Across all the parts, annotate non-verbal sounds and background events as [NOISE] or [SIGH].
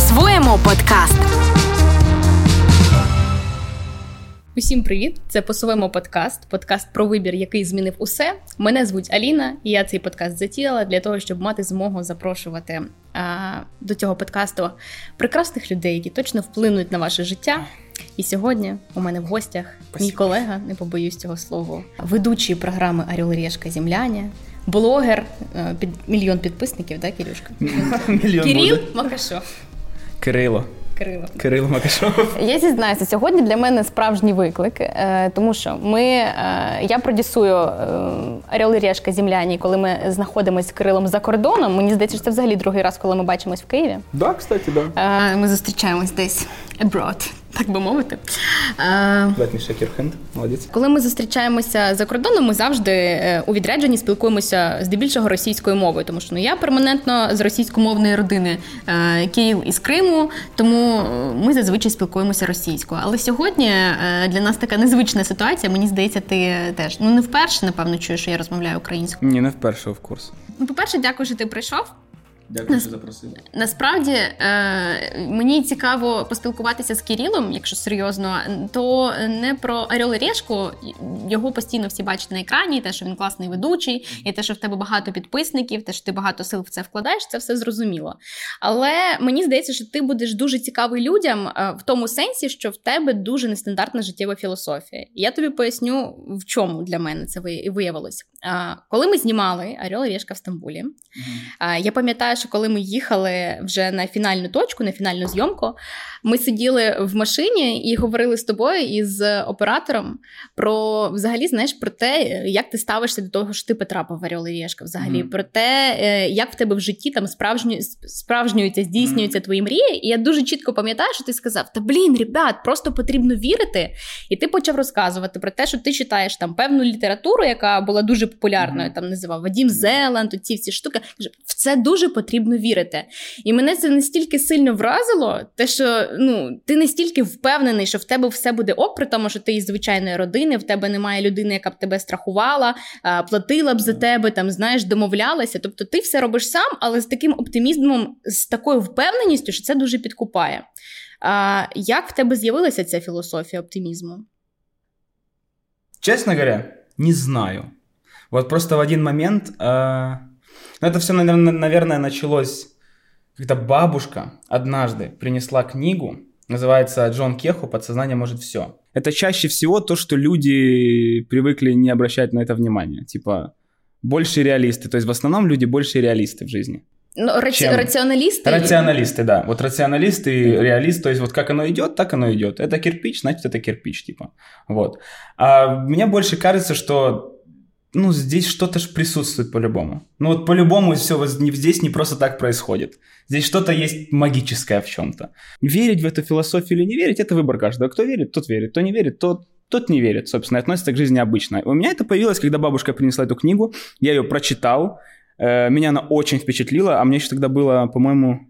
По-своєму подкаст. Усім привіт! Це по-своєму подкаст. Подкаст про вибір, який змінив усе. Мене звуть Аліна, і я цей подкаст затіяла для того, щоб мати змогу запрошувати а, до цього подкасту прекрасних людей, які точно вплинуть на ваше життя. І сьогодні у мене в гостях Спасибо. мій колега, не побоюсь цього слова, ведучий програми Орел Решка Земляня, блогер е, під мільйон підписників, да, Кирюшка? Мільйон Кирил. Макашов. Кирило. Кирило. Кирило Макашов. Я зізнаюся, сьогодні для мене справжній виклик, е, тому що ми, е, я продюсую е, Орел і Решка Земляні, коли ми знаходимося з Кирилом за кордоном. Мені здається, що це взагалі другий раз, коли ми бачимось в Києві. Да, кстати, да. Ми зустрічаємось десь abroad, так би мовити. Дать мені шекерхенд. Молодець. Коли ми зустрічаємося за кордоном, ми завжди е, у відрядженні спілкуємося здебільшого російською мовою, тому що ну я перманентно з російськомовної родини е, Київ із Криму, тому е, ми зазвичай спілкуємося російською. Але сьогодні для нас така незвична ситуація. Мені здається, ти теж ну не вперше, напевно, чуєш, що я розмовляю українською. Ні, не вперше в курс. Ну, по-перше, дякую, що ти прийшов. Дякую, що запросили. Насправді е, мені цікаво поспілкуватися з Кирилом, якщо серйозно, то не про Орел і Решку. Його постійно всі бачать на екрані, те, що він класний ведучий, і те, що в тебе багато підписників, те, що ти багато сил в це вкладаєш, це все зрозуміло. Але мені здається, що ти будеш дуже цікавий людям е, в тому сенсі, що в тебе дуже нестандартна життєва філософія. І я тобі поясню, в чому для мене це ви- виявилось. А, Коли ми знімали Орел і Решка в Стамбулі, а, Я пам'ятаю, що коли ми їхали вже на фінальну точку, на фінальну зйомку, ми сиділи в машині і говорили з тобою і з оператором про взагалі, знаєш, про те, як ти ставишся до того, що ти потрапив в Орел і Решка, взагалі, Мгм. про те, е, як в тебе в житті там справжню, справжнюються, здійснюються твої мрії. І я дуже чітко пам'ятаю, що ти сказав: Та блін, ребят, просто потрібно вірити. І ти почав розказувати про те, що ти читаєш там певну літературу, яка була дуже популярною, Мгм. там називав Вадім Зеланд, ці всі штуки. В це дуже потрібно вірити. І мене це настільки сильно вразило, те, що ну ти настільки впевнений, що в тебе все буде ок, при тому, що ти із звичайної родини, в тебе немає людини, яка б тебе страхувала, платила б за тебе, там знаєш, домовлялася. Тобто ти все робиш сам, але з таким оптимізмом, з такою впевненістю, що це дуже підкупає. А, як в тебе з'явилася ця філософія оптимізму? Честно говоря, не знаю. Вот просто в один момент... э, ну, это все, наверное, наверное, началось, когда бабушка однажды принесла книгу, называется «Джон Кеху. Подсознание может все». Это чаще всего то, что люди привыкли не обращать на это внимания. Типа, больше реалисты. То есть в основном люди больше реалисты в жизни. Ну, раці... Чим? раціоналісти. Рационалисты, да. Вот рационалисты и реалист, то есть вот как оно идет, так оно идет. Это кирпич, значит это кирпич, типа. Вот. А мне больше кажется, что ну, здесь что-то ж присутствует по-любому. Ну, вот по-любому все вот здесь не просто так происходит. Здесь что-то есть магическое в чем-то. Верить в эту философию или не верить, это выбор каждого. Кто верит, тот верит. Кто не верит, тот, тот не верит, собственно, и относится к жизни обычно. У меня это появилось, когда бабушка принесла эту книгу, я ее прочитал, Э, Меня она очень впечатлила, а мне еще тогда было, по-моему,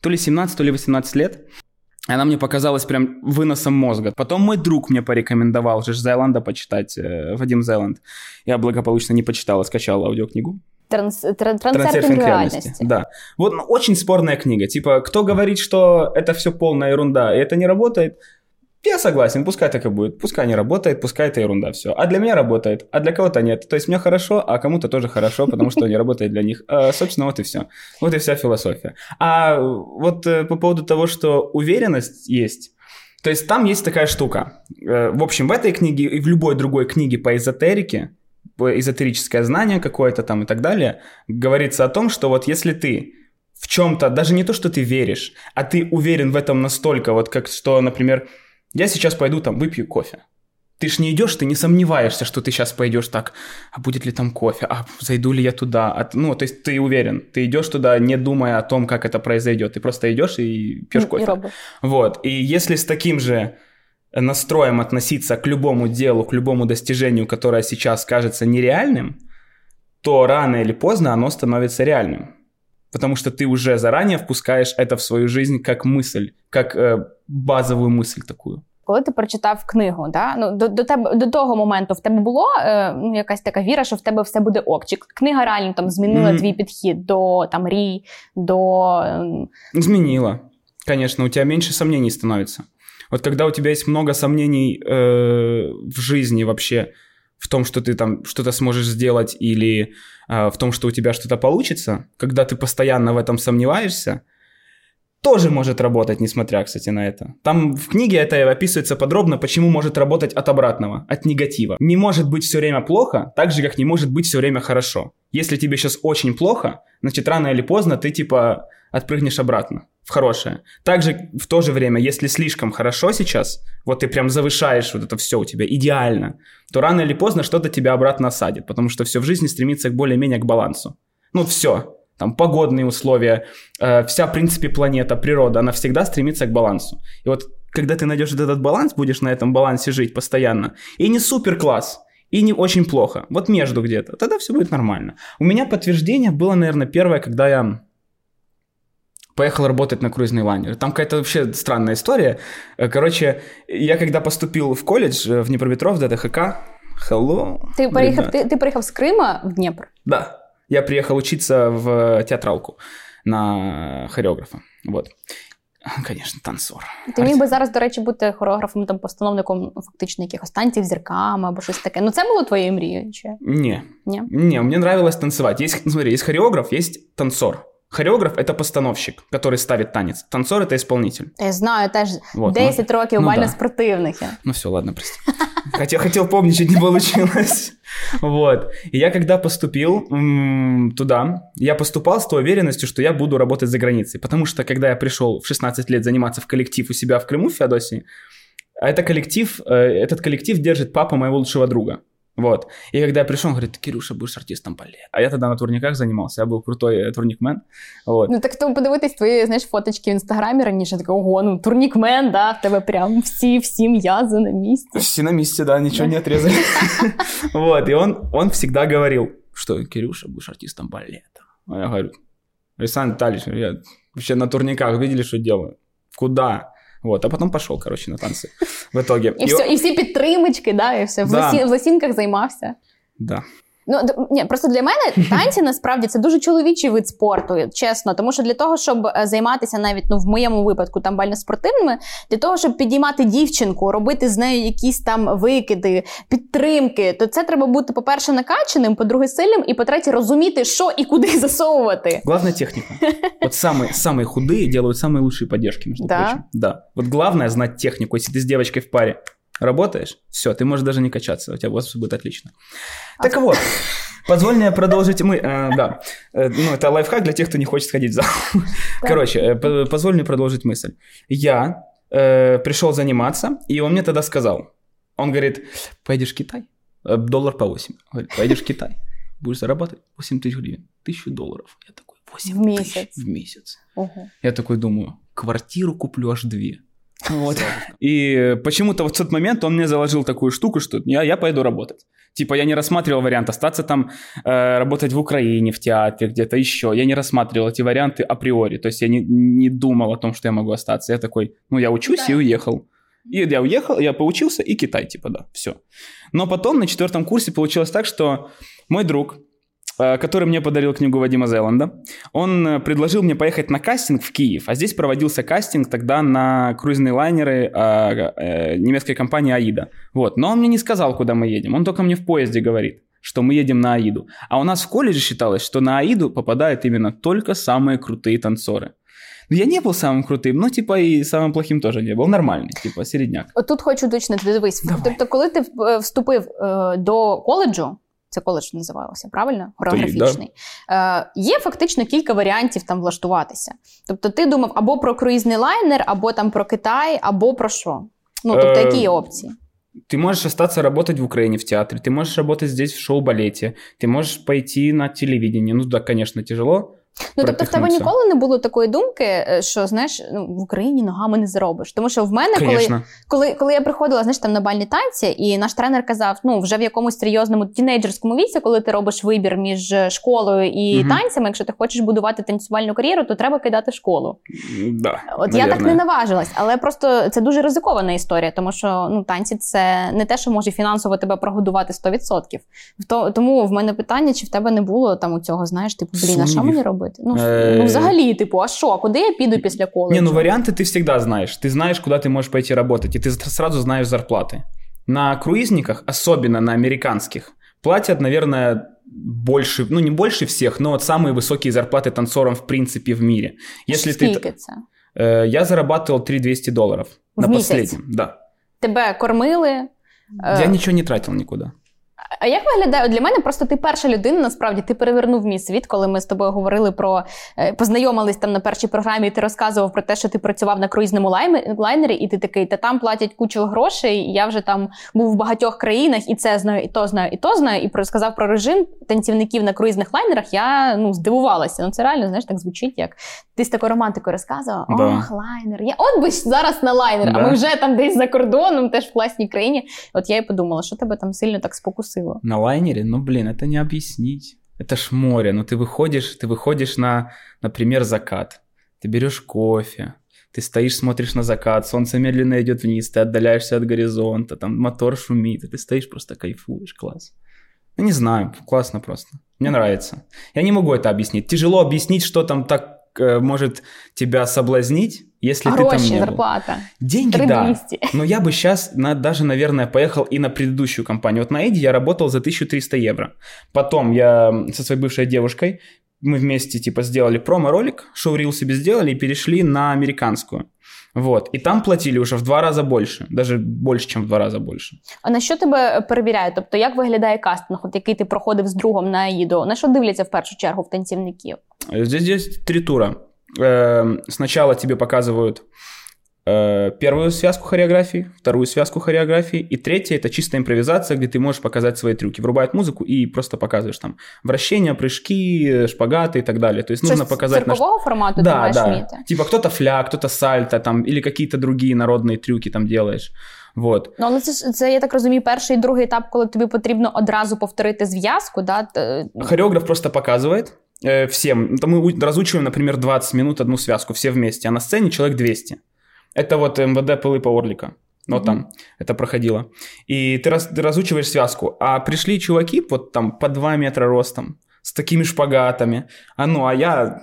то ли 17, то ли 18 лет. Она мне показалась прям выносом мозга. Потом мой друг мне порекомендовал же Зайланда почитать, э, Вадим Зайланд. Я благополучно не почитал, а скачал аудиокнигу. Транс... тр- Трансерфінг «Трансерфинг реальності. Да. Вот ну, очень спорная книга. Типа, кто говорит, что это все полная ерунда, и это не работает, я согласен, пускай так и будет. Пускай не работает, пускай это ерунда все. А для меня работает, а для кого-то нет. То есть мне хорошо, а кому-то тоже хорошо, потому что не работает для них. А, собственно, вот и все. Вот и вся философия. А вот э, по поводу того, что уверенность есть, то есть там есть такая штука. Э, В общем, в этой книге и в любой другой книге по эзотерике, эзотерическое знание какое-то там и так далее, говорится о том, что вот если ты в чем-то, даже не то, что ты веришь, а ты уверен в этом настолько, вот как что, например, я сейчас пойду там выпью кофе. Ты ж не идешь, ты не сомневаешься, что ты сейчас пойдешь так, а будет ли там кофе, а зайду ли я туда, а, ну, то есть ты уверен, ты идешь туда, не думая о том, как это произойдет, ты просто идешь и пьешь кофе. І робиш. Вот. И если с таким же настроем относиться к любому делу, к любому достижению, которое сейчас кажется нереальным, то рано или поздно оно становится реальным. Потому что ты уже заранее впускаешь это в свою жизнь как мысль, как э, базовую мысль такую Коли ти прочитав книгу, да? ну, до, до, тебе, до того моменту в тебе було е, ну, якась така віра, що в тебе все буде ок. Чи книга реально там змінила Мгм. твій підхід до там, мрій, до. ем, Изменила. конечно, у тебя меньше сомнений становится. Вот когда у тебя есть много сомнений э, в жизни вообще, в том, что ты там что-то сможешь сделать или э, в том, что у тебя что-то получится, когда ты постоянно в этом сомневаешься, тоже может работать, несмотря, кстати, на это. Там в книге это описывается подробно, почему может работать от обратного, от негатива. Не может быть все время плохо, так же, как не может быть все время хорошо. Если тебе сейчас очень плохо, значит, рано или поздно ты, типа, отпрыгнешь обратно в хорошее. Также в то же время, если слишком хорошо сейчас, вот ты прям завышаешь вот это все у тебя идеально, то рано или поздно что-то тебя обратно осадит, потому что все в жизни стремится к более-менее к балансу. Ну, все там погодные условия, э, вся, в принципе, планета, природа, она всегда стремится к балансу. И вот когда ты найдешь этот баланс, будешь на этом балансе жить постоянно, и не супер класс, и не очень плохо, вот между где-то, тогда все будет нормально. У меня подтверждение было, наверное, первое, когда я поехал работать на круизный лайнер. Там какая-то вообще странная история. Э, короче, я когда поступил в колледж э, в Днепропетров, ДТХК, hello. Ты приехал, ты, ты приехал с Крыма в Днепр? Да. Я приехал учиться в театралку на хореографа. Вот. [LAUGHS] Звісно, танцор. Ти міг би зараз, до речі, бути хореографом, там, постановником фактично якихось танців зірками або щось таке. Ну, це було твоєю мрією? Чи? Ні. Ні? Ні, мені нравилось танцевать. Есть, смотри, есть хореограф, есть танцор. Хореограф это постановщик, который ставит танец. Танцор это исполнитель. Я знаю, теж вот, 10 ну, років ну, бально да. спортивних. Ну все, ладно, прости. [LAUGHS] Хотел, хотел помнить, чуть не получилось. Вот. И я когда поступил туда, я поступал с той уверенностью, что я буду работать за границей. Потому что когда я пришел в 16 лет заниматься в коллектив у себя в Крыму, в Феодосии, а это коллектив, э, этот коллектив держит папа моего лучшего друга. Вот. И когда я пришел, он говорит, Кирюша, будешь артистом балета. А я тогда на турниках занимался, я был крутой турникмен. Вот. Ну так то подивитись твої, знаєш, фоточки в інстаграмі раніше, такого, ого, ну турникмен, да, в тебе прям всі, всі м'язи на месте. Все на месте, да, ничего не отрезали. [LAUGHS] Вот, и он, он всегда говорил, что Кирюша, будешь артистом балета. А я говорю, Александр Витальевич, я вообще на турниках видели, что делаю? Куда? Вот, а потом пошел, короче, на танцы в итоге. І, і, все, і всі підтримочки, да, і все. В, да. лосі, в лосінках займався. Да. Ну ні, просто для мене танці насправді це дуже чоловічий вид спорту, чесно. Тому що для того, щоб е, займатися навіть ну в моєму випадку там бально-спортивними, для того, щоб підіймати дівчинку, робити з нею якісь там викиди, підтримки, то це треба бути, по-перше, накачаним, по-друге, сильним, і по-третє, розуміти, що і куди [LAUGHS] засовувати. Главна техніка. От самые, самые худые делают самые лучшие поддержки, между да? прочим. Да. Вот главное знать технику. Если ты с девочкой в паре Работаешь? Все, ты можешь даже не качаться, у тебя возраст будет отлично. Так вот, позволь мне продолжить мы, э, да, э, ну это лайфхак для тех, кто не хочет ходить в зал. Короче, э, позволь мне продолжить мысль. Я э, пришел заниматься, и он мне тогда сказал, он говорит, поедешь в Китай, э, доллар по 8, говорит, поедешь в Китай, будешь зарабатывать 8 тысяч гривен, тысячу долларов. Я такой, 8 в месяц. в месяц. Угу. Я такой думаю, квартиру куплю аж две. Вот. И почему-то в тот момент он мне заложил такую штуку, что я, я пойду работать. Типа я не рассматривал вариант остаться там, э, работать в Украине, в театре, где-то еще. Я не рассматривал эти варианты априори. То есть я не, не думал о том, что я могу остаться. Я такой, ну я учусь да. и уехал. И я уехал, я поучился, и Китай, типа, да, все. Но потом на четвертом курсе получилось так, что мой друг, который мне подарил книгу Вадима Зеланда. Он э, предложил мне поехать на кастинг в Киев, а здесь проводился кастинг тогда на круизные лайнеры э, немецкой компании «Аида». Вот. Но он мне не сказал, куда мы едем, он только мне в поезде говорит что мы едем на Аиду. А у нас в колледже считалось, что на Аиду попадают именно только самые крутые танцоры. Ну, я не был самым крутым, но типа и самым плохим тоже не был. Нормальний, типа середняк. Тут хочу уточнити, дивись. Давай. Тобто, коли ти вступив е, до коледжу, це коледж називалося, правильно? Хореографічний. Да. Е, Є фактично кілька варіантів там влаштуватися. Тобто, ти думав або про круїзний лайнер, або там про Китай, або про що? Ну, тобто, які є опції? Ты можешь остаться работать в Украине в театре, ты можешь работать здесь в шоу-балете, ты можешь пойти на телевидение. Ну да, конечно, тяжело, Ну тобто в тебе ніколи не було такої думки, е, що знаєш, ну в Україні ногами не заробиш. Тому що в мене, коли коли коли я приходила знаєш, там на бальні танці, і наш тренер казав: ну вже в якомусь серйозному тінейджерському віці, коли ти робиш вибір між школою і угу. танцями, якщо ти хочеш будувати танцювальну кар'єру, то треба кидати школу. Да, От наверное. я так не наважилась, але просто це дуже ризикована історія, тому що ну танці це не те, що може фінансово тебе прогодувати 100%. Тому в мене питання, чи в тебе не було там у цього, знаєш, типу, блін, а що мені робити? робити? Ну, Е, ну взагалі, типу, а що, куди я піду після коледжу? Не, ну варианты ты всегда знаешь. Ты знаешь, куда ты можешь пойти работать, и ты сразу знаешь зарплаты. На круизниках, особенно на американских, платят, наверное, больше, ну не больше всех, но вот самые высокие зарплаты танцорам в принципе в мире. Если ты, Скільки це? э, я зарабатывал 3200 долларов В на месяц? последнем, да. Тебе кормили? Е, Я ничего не тратил никуда. А як виглядає для мене? Просто ти перша людина, насправді ти перевернув мій світ, коли ми з тобою говорили про е, познайомились там на першій програмі. і Ти розказував про те, що ти працював на круїзному лайнері, і ти такий, та там платять кучу грошей. і Я вже там був в багатьох країнах, і це знаю, і то знаю, і то знаю. І сказав про режим танцівників на круїзних лайнерах. Я ну здивувалася. Ну це реально знаєш, так звучить, як ти з такою романтикою розказував. Да. Ох, лайнер. Я от би зараз на лайнер, а Да. ми вже там десь за кордоном, теж в класній країні. От я і подумала, що тебе там сильно так спокусило. На лайнере, ну блин, это не объяснить. Это ж море, ну ты выходишь, ты выходишь на, например, закат. Ты берешь кофе, ты стоишь, смотришь на закат, солнце медленно идет вниз, ты отдаляешься от горизонта, там мотор шумит, и ты стоишь просто кайфуешь, класс. Ну не знаю, классно просто. Мне нравится. Я не могу это объяснить. Тяжело объяснить, что там так э, может тебя соблазнить, если ты там Гроші, не был. зарплата. Деньги, да. 3200. Но я бы сейчас на, даже, наверное, поехал и на предыдущую компанию. Вот на Эйди я работал за 1300 евро. Потом я со своей бывшей девушкой, мы вместе типа сделали промо-ролик, шоу себе сделали и перешли на американскую. Вот. И там платили уже в два раза больше. Даже больше, чем в два раза больше. А на що тебе перевіряють? Тобто, як виглядає кастинг, от який ти проходив з другом на АІДО? На що дивляться в першу чергу в танцівників? Э, Здесь есть три тура. Эм, Сначала тебе показывают э, первую связку хореографии, вторую связку хореографии, и третья это чистая импровизация, где ты можешь показать свои трюки. Врубают музыку и просто показываешь там вращения, прыжки, шпагаты и так далее. То есть нужно Щось показать наш... циркового формату ти Да, маєш да. вміти? Типа кто-то фляг, кто-то сальто там, или какие-то другие народные трюки там делаешь. Вот. Ну, але це, ж- це, я так розумію, перший і другий етап, коли тобі потрібно одразу повторити зв'язку, да? т- Хореограф просто показывает э, всем. Мы разучиваем, например, 20 минут одну связку, все вместе, а на сцене человек 200. Это вот МВД Пылыпа Орлика. Вот Мгм. там это проходило. И ты, раз, ты разучиваешь связку. А пришли чуваки вот там по 2 метра ростом, с такими шпагатами. А ну, а я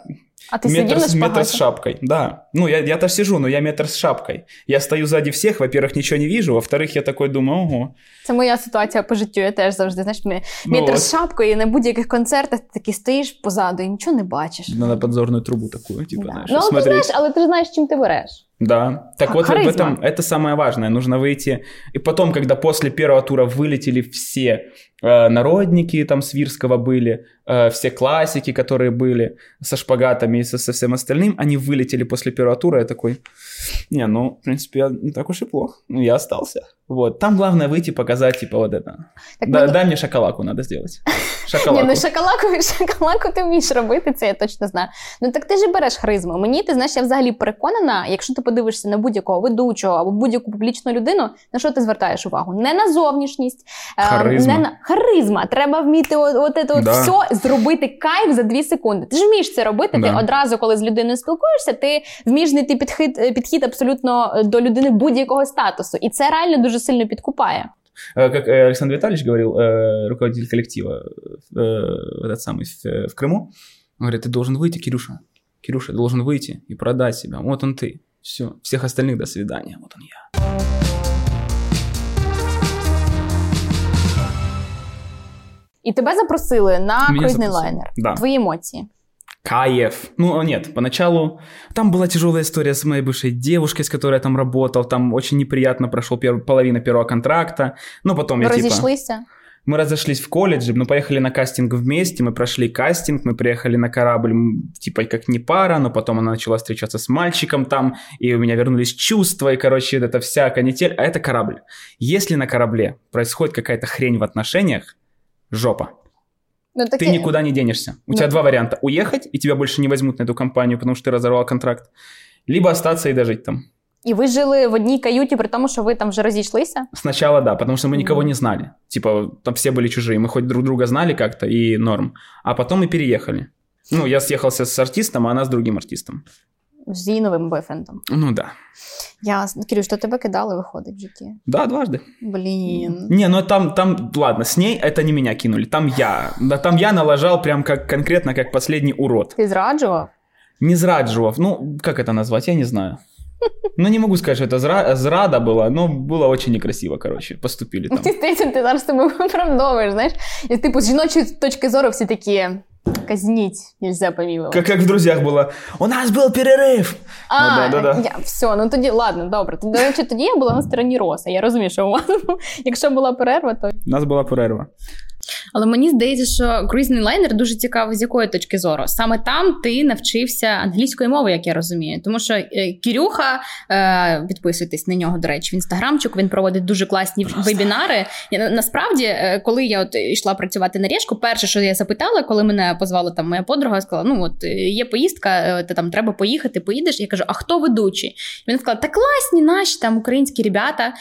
А ты метр, на метр с шапкой. Да. Ну, я, я-то сижу, но я метр с шапкой. Я стою сзади всех, во-первых, ничего не вижу, во-вторых, я такой думаю, ого. Це моя ситуація по життю. Я теж завжди, знаєш, метр Ну метр з шапкою і на будь-яких концертах ти такий стоїш позаду і нічого не бачиш. Надо подзорну трубу таку, типу, Да. знаєш, Ну, ти знаєш, але ти знаєш, чим ти береш. Да. Так Х- вот в харизма. этом это самое важное. Нужно выйти. И потом, когда после первого тура вылетели все э, народники там Свирского были, э, все классики, которые были со шпагатами и со, со всем остальным, они вылетели после первого тура. Я такой, не, ну, в принципе, я не так уж и плохо. Ну, я остался. Вот. Там главное выйти, показать, типа, вот это. Так Да, мені- Дай мне шоколадку надо сделать. [LAUGHS] Ні, Шоколадку. ну шоколадку, [LAUGHS] шоколадку ти вмієш робити, це я точно знаю. Ну так ти ж береш харизму. Мені ти знаєш, я взагалі переконана, якщо ти подивишся на будь-якого ведучого або будь-яку публічну людину, на що ти звертаєш увагу? Не на зовнішність, е, Харизма. не на харизма. Треба вміти от, от, от Да. все зробити кайф за дві секунди. Ти ж вмієш це робити. Да. Ти одразу, коли з людиною спілкуєшся, ти вмієш знайти підхід, підхід абсолютно е, до людини будь-якого статусу. І це реально дуже сильно підкупає. Э, Как э, Александр Витальевич говорил, э, руководитель коллектива, э, этот самый в, э, в Крыму, он говорит, ты должен выйти, Кирюша, Кирюша, ты должен выйти и продать себя. Вот он ты. Все. Всех остальных до свидания. Вот он я. І тебе запросили на Мене круїзний запросили. лайнер. Да. Твої емоції. Каев. Ну, нет, поначалу там была тяжелая история с моей бывшей девушкой, с которой я там работал. Там очень неприятно прошел пер- половина первого контракта. Но потом Ви я типа... розійшлися? Мы разошлись в колледже, мы поехали на кастинг вместе, мы прошли кастинг, мы приехали на корабль, типа как не пара, но потом она начала встречаться с мальчиком там, и у меня вернулись чувства, и, короче, это вся канитель, а это корабль. Если на корабле происходит какая-то хрень в отношениях, жопа. Ну, таке... Ты никуда не денешься. У Ну. тебя два варианта. Уехать, и тебя больше не возьмут на эту компанию, потому что ты разорвал контракт. Либо остаться и дожить там. І ви жили в одній каюті, при тому, що ви там вже розійшлися? Сначала да, потому что мы никого Мгм. не знали. Типа, там все были чужие. Мы хоть друг друга знали как-то и норм. А потом мы переехали. Ну, я съехался с артистом, а она с другим артистом. З її новим бойфрендом. Ну да. Ясно. Кирюш, то тебе кидали, виходить в житті. Да, дважды. Блін. Не, ну там, там, ладно, с ней это не меня кинули, там я. Да, там я налажал прям как конкретно, как последний урод. Ти зраджував? Не зрадживав, ну, как это назвать, я не знаю. Ну, не могу сказать, что это зра- зрада была, но было очень некрасиво, короче, поступили там. Ти здається, ти зараз себе виправдовуєш, знаєш? І типу з жіночої точки зору всі такі казніть, нельзя помилувати. Как, как в «Друзьях» было. У нас был перерыв. А, Ну, да, да, да. Я, все, ну тоді ладно, добре. До речі, тоді я була на стороні Роса. Я розумію, що у вас, [LAUGHS] якщо була перерва, то. У нас была перерва. Але мені здається, що круїзний лайнер дуже цікаво, з якої точки зору. Саме там ти навчився англійської мови, як я розумію. Тому що е, Кірюха, е, підписуйтесь на нього, до речі, в інстаграмчику. Він проводить дуже класні вебінари. І, на- насправді, е, коли я от йшла працювати на ріжку, перше, що я запитала, коли мене позвала там моя подруга, сказала: ну от є поїздка, е, там треба поїхати, поїдеш. Я кажу, а хто ведучий? Він сказав, та класні наші там українські ребята.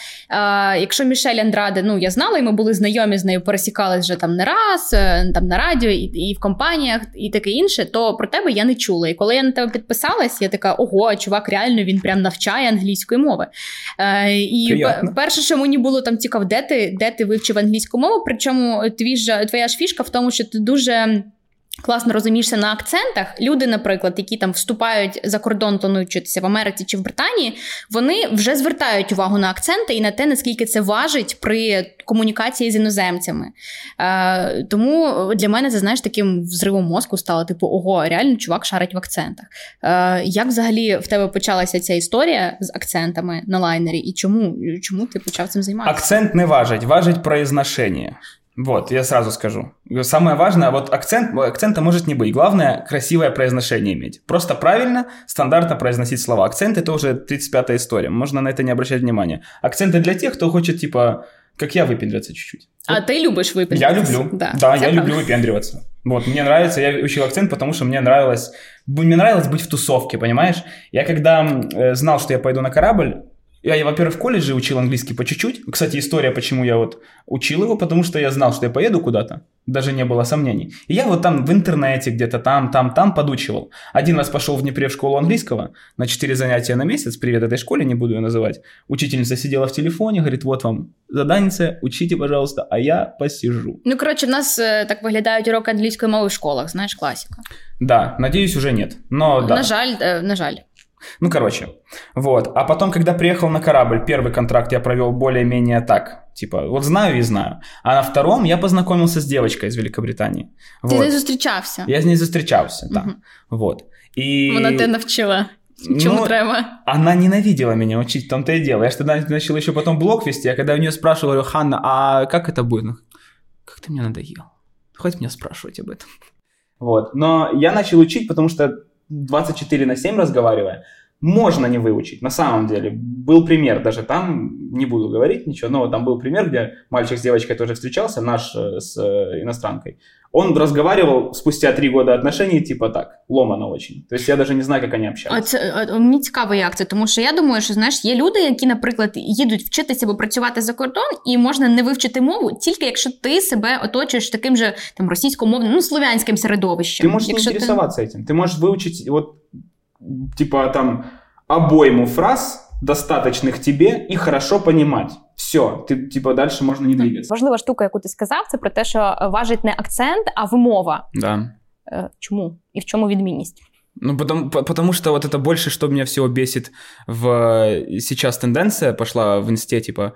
Якщо Мішель Андраде, ну я знала, і ми були знайомі з нею, пересікались вже там не раз, е, там на радіо і, і в компаніях, і таке інше, то про тебе я не чула. І коли я на тебе підписалась, я така: ого, чувак, реально він прям навчає англійської мови. Е, і Приятно. перше, що мені було там цікаво, де ти, де ти вивчив англійську мову. Причому твій ж твоя ж фішка в тому, що ти дуже. Класно розумієшся на акцентах. Люди, наприклад, які там вступають за кордон, планують в Америці чи в Британії, вони вже звертають увагу на акценти і на те, наскільки це важить при комунікації з іноземцями. Е, тому для мене це знаєш таким взривом мозку стало: типу, ого, реально чувак шарить в акцентах. Е, як взагалі в тебе почалася ця історія з акцентами на лайнері, і чому, чому ти почав цим займатися? Акцент не важить, важить произношение. Вот, я сразу скажу. Самое важное, вот акцент, акцента может не быть. Главное, красивое произношение иметь. Просто правильно, стандартно произносить слова. Акцент это уже 35-я история. Можно на это не обращать внимания. Акценты для тех, кто хочет, типа, как я, выпендриться чуть-чуть. А ти любиш Я випендриватися? люблю. Да, це я люблю выпендриваться. Вот, мне нравится, я учил акцент, потому что мне нравилось, мне нравилось быть в тусовке, понимаешь? Я когда э, знал, что я пойду на корабль, я, я, во-первых, в колледже учил английский по чуть-чуть. Кстати, история, почему я вот учил его, потому что я знал, что я поеду куда-то. Даже не было сомнений. И я вот там в интернете где-то там, там, там подучивал. Один раз пошел в Днепре в школу английского на 4 занятия на месяц. Привет этой школе, не буду ее называть. Учительница сидела в телефоне, говорит, вот вам заданице, учите, пожалуйста, а я посижу. Ну, коротше, в нас е, так виглядають уроки англійської мови в школах, знаєш, класика. Да, надеюсь, уже нет. Но да. На жаль, е, на жаль. Ну, короче. Вот. А потом, когда приехал на корабль, первый контракт я провел более-менее так. Типа, вот знаю и знаю. А на втором я познакомился с девочкой из Великобритании. Ти Вот. не зустрічався. Я с ней встречался, да. Мгм. Вот. И... Вона тебе навчила. Чому Ну, треба? Она ненавидела меня учить, в том-то и дело. Я же тогда начал еще потом блог вести, а когда у нее спрашивал, говорю, Ханна, а как это будет? Ну, как ты мне надоел. Хватит меня спрашивать об этом. Вот. Но я начал учить, потому что 24 на 7 разговаривая, можно не выучить, на самом деле. Был пример даже там, не буду говорить ничего, но там был пример, где мальчик с девочкой тоже встречался, наш э, с э, иностранкой. Он разговаривал спустя три года отношений, типа так, ломано очень. То есть я даже не знаю, как они общались. А це а, мені цікаво, як це, тому що я думаю, що знаєш, є люди, які, наприклад, їдуть вчитися або працювати за кордон, і можна не вивчити мову, тільки якщо ти себе оточуєш таким же там російськомовним, ну слов'янським середовищем. Ты можешь не якщо интересоваться этим. Ты можешь выучить вот типа там обойму фраз, достаточных тебе, и хорошо понимать. Все, ты типа дальше можно не двигаться. Важлива штука, яку ти сказав, це про те, що е, важить не акцент, а вимова. Да. Е, Чому і в чому відмінність? Ну, потому, по- потому что вот это больше, что меня всего бесит в... э, Сейчас тенденция пошла в инсте, типа,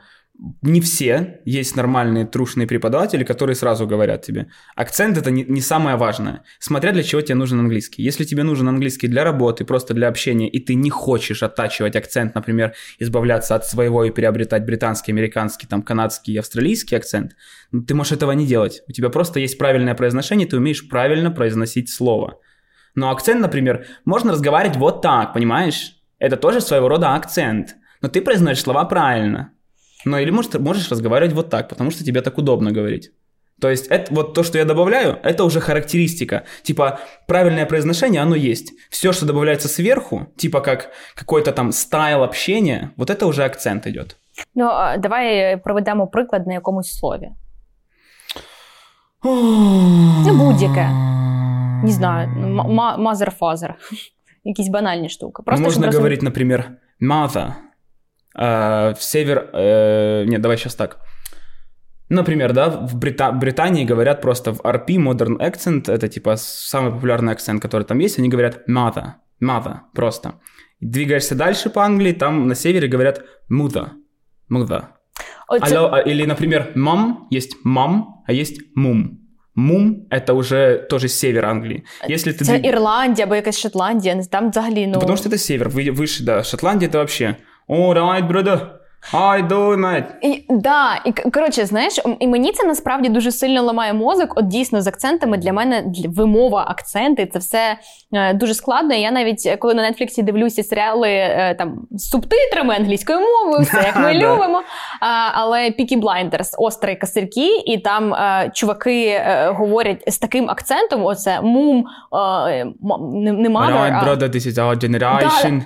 не все, есть нормальные трушные преподаватели, которые сразу говорят тебе, акцент это не, не самое важное, смотря для чего тебе нужен английский. Если тебе нужен английский для работы, просто для общения, и ты не хочешь оттачивать акцент, например, избавляться от своего и приобретать британский, американский, там, канадский австралийский акцент, ну, ты можешь этого не делать. У тебя просто есть правильное произношение, ты умеешь правильно произносить слово. Но акцент, например, можно разговаривать вот так, понимаешь? Это тоже своего рода акцент. Но ты произносишь слова правильно. Ну или может, можешь разговаривать вот так, потому что тебе так удобно говорить. То есть это, вот то, что я добавляю, это уже характеристика. Типа правильное произношение, оно есть. Все, что добавляется сверху, типа как какой-то там стайл общения, вот это уже акцент идет. Ну а, давай проведемо приклад на якомусь слові. Ну, будь-яке. Не знаю, м- ма- mother [LAUGHS] father. якісь банальні штуки. Ну, Просто Можно щоб говорить, например, mother. А, в север... э, нет, давай сейчас так. Например, да, в Брита- Британии говорят просто в RP Modern Accent, это типа самый популярный акцент, который там есть, они говорят mother, mother, просто. Двигаешься дальше по Англии, там на севере говорят mother, mother. Оце- Алло, а- или, например, мам, есть мам, а есть мум. Мум – это уже тоже север Англии. Если ты... Це двиг- Ірландія або якась Шотландія, не- там взагалі ну Да потому что это север, вы- выше, да. Шотландия это вообще... All right, brother. How you? І, да, і коротше, знаєш, і мені це насправді дуже сильно ламає мозок. От дійсно з акцентами для мене для, вимова, акценти це все е, дуже складно. Я навіть е, коли на Нетфліксі дивлюся серіали е, там з субтитрами англійською мовою, все як ми [LAUGHS] любимо. А, але Peaky Blinders, острі косирки, і там е, чуваки е, говорять з таким акцентом: оце мум, е, не, не mother, right, а brother, this is our generation.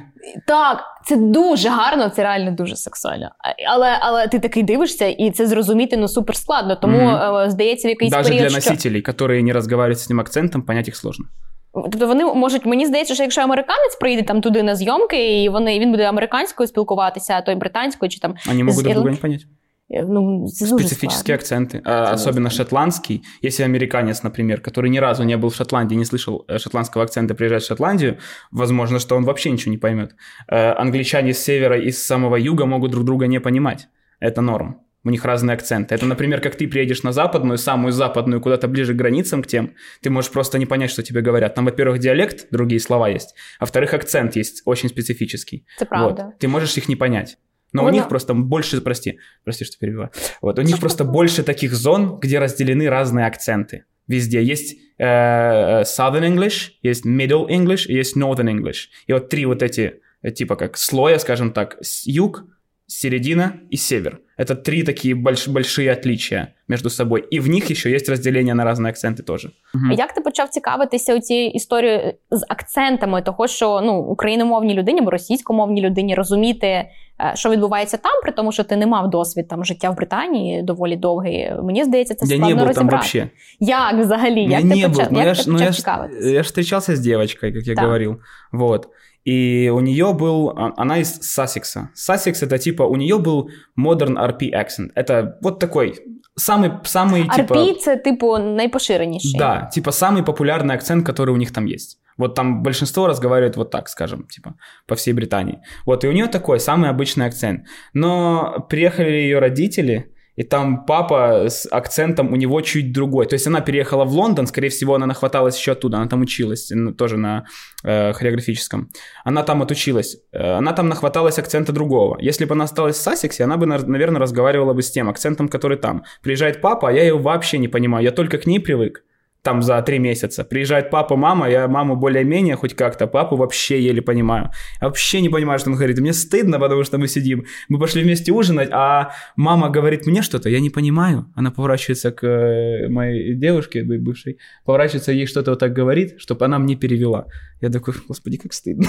Так, це дуже гарно, це реально дуже сексуально. Але, але ти такий дивишся, і це зрозуміти ну супер складно. Тому mm-hmm. здається, в якийсь Даже період, для що носителей, которые не розмовляють з цим акцентом, понять їх сложно. тобто вони можуть. Мені здається, що якщо американець прийде там туди на зйомки, і вони він буде американською спілкуватися, а той британською, чи там Вони можуть друга не понять. Е, ну Специфические акценты. А, особенно шотландский. Если американец, например, который ни разу не был в Шотландии, не слышал э, шотландского акцента, приезжает в Шотландию, возможно, что он вообще ничего не поймет. Э, Англичане с севера и с самого юга могут друг друга не понимать. Это норм. У них разные акценты. Это, например, как ты приедешь на западную, самую западную, куда-то ближе к границам к тем, ты можешь просто не понять, что тебе говорят. Там, во-первых, диалект, другие слова есть, а во-вторых, акцент есть очень специфический. Це правда. Вот. Ты можешь их не понять. Но у Ну них просто больше, прости, прости, что перебиваю. Вот, у них просто больше таких зон, где разделены разные акценты. Везде есть э, Southern English, есть Middle English есть Northern English. И вот три вот эти, э, типа как слоя, скажем так, с- юг, середина и север. Это три такие больш- большие отличия между собой. И в них еще есть разделение на разные акценты тоже. Мгм. А Як ти почав цікавитися цією історією з акцентами, того що ну україномовній людині або російськомовній людині розуміти, е, що відбувається там, при тому, що ти не мав досвід там життя в Британії доволі довгий. Мені здається, це Я складно не был там розібрати. вообще. Як взагалі? Я Як не ти был, почав, но як я ти ж, ну, почав я ж, цікавитися? я ж встречался с девочкой, как я Да. говорил, вот. И у нее был, а, она из Сассекса. Сассекс это типа, у нее был modern RP accent. Это вот такой, самый, самый типа... RP – це типу найпоширеніший. Да, типа самый популярный акцент, который у них там есть. Вот там большинство разговаривает вот так, скажем, типа, по всей Британии. Вот, и у нее такой самый обычный акцент. Но приехали ее родители, и там папа с акцентом у него чуть другой. То есть она переехала в Лондон, скорее всего, она нахваталась еще оттуда, она там училась, ну, тоже на э, хореографическом. Она там отучилась, э, она там нахваталась акцента другого. Если бы она осталась в Сассексе, она бы, наверное, разговаривала бы с тем акцентом, который там. Приезжает папа, а я его вообще не понимаю, я только к ней привык там за три месяца. Приезжает папа, мама, я маму более-менее хоть как-то, папу вообще еле понимаю. Я вообще не понимаю, что он говорит. Мне стыдно, потому что мы сидим. Мы пошли вместе ужинать, а мама говорит мне что-то, я не понимаю. Она поворачивается к э, моей девушке, бывшей, поворачивается, ей что-то вот так говорит, чтобы она мне перевела. Я такой, господи, как стыдно.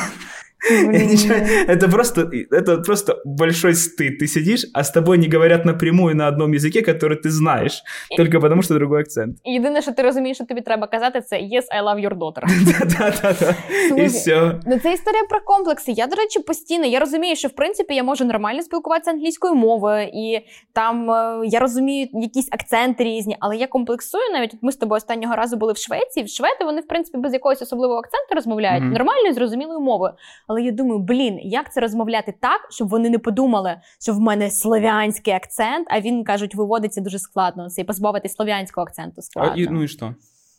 Я ничего- Это просто, это просто большой стыд. Ты сидишь, а с тобой не говорят напрямую на одном языке, который ты знаешь, только потому что другой акцент. І Єдине, що ти розумієш, що тобі треба казати, це «Yes, I love your daughter». [LAUGHS] Да-да-да. Слухай, И все. Ну, це історія про комплекси. Я, до речі, постійно я розумію, що в принципі я можу нормально спілкуватися англійською мовою, і там е, я розумію якісь акценти різні, але я комплексую. Навіть от ми з тобою останнього разу були в Швеції. В Шведи вони, в принципі, без якогось особливого акценту розмовляють Мгм. нормальною зрозумілою мовою. Але я думаю, блін, як це розмовляти так, щоб вони не подумали, що в мене слов'янський акцент, а він кажуть, виводиться дуже складно. Це і позбавитись слов'янського акценту А, складно. и- ну и что?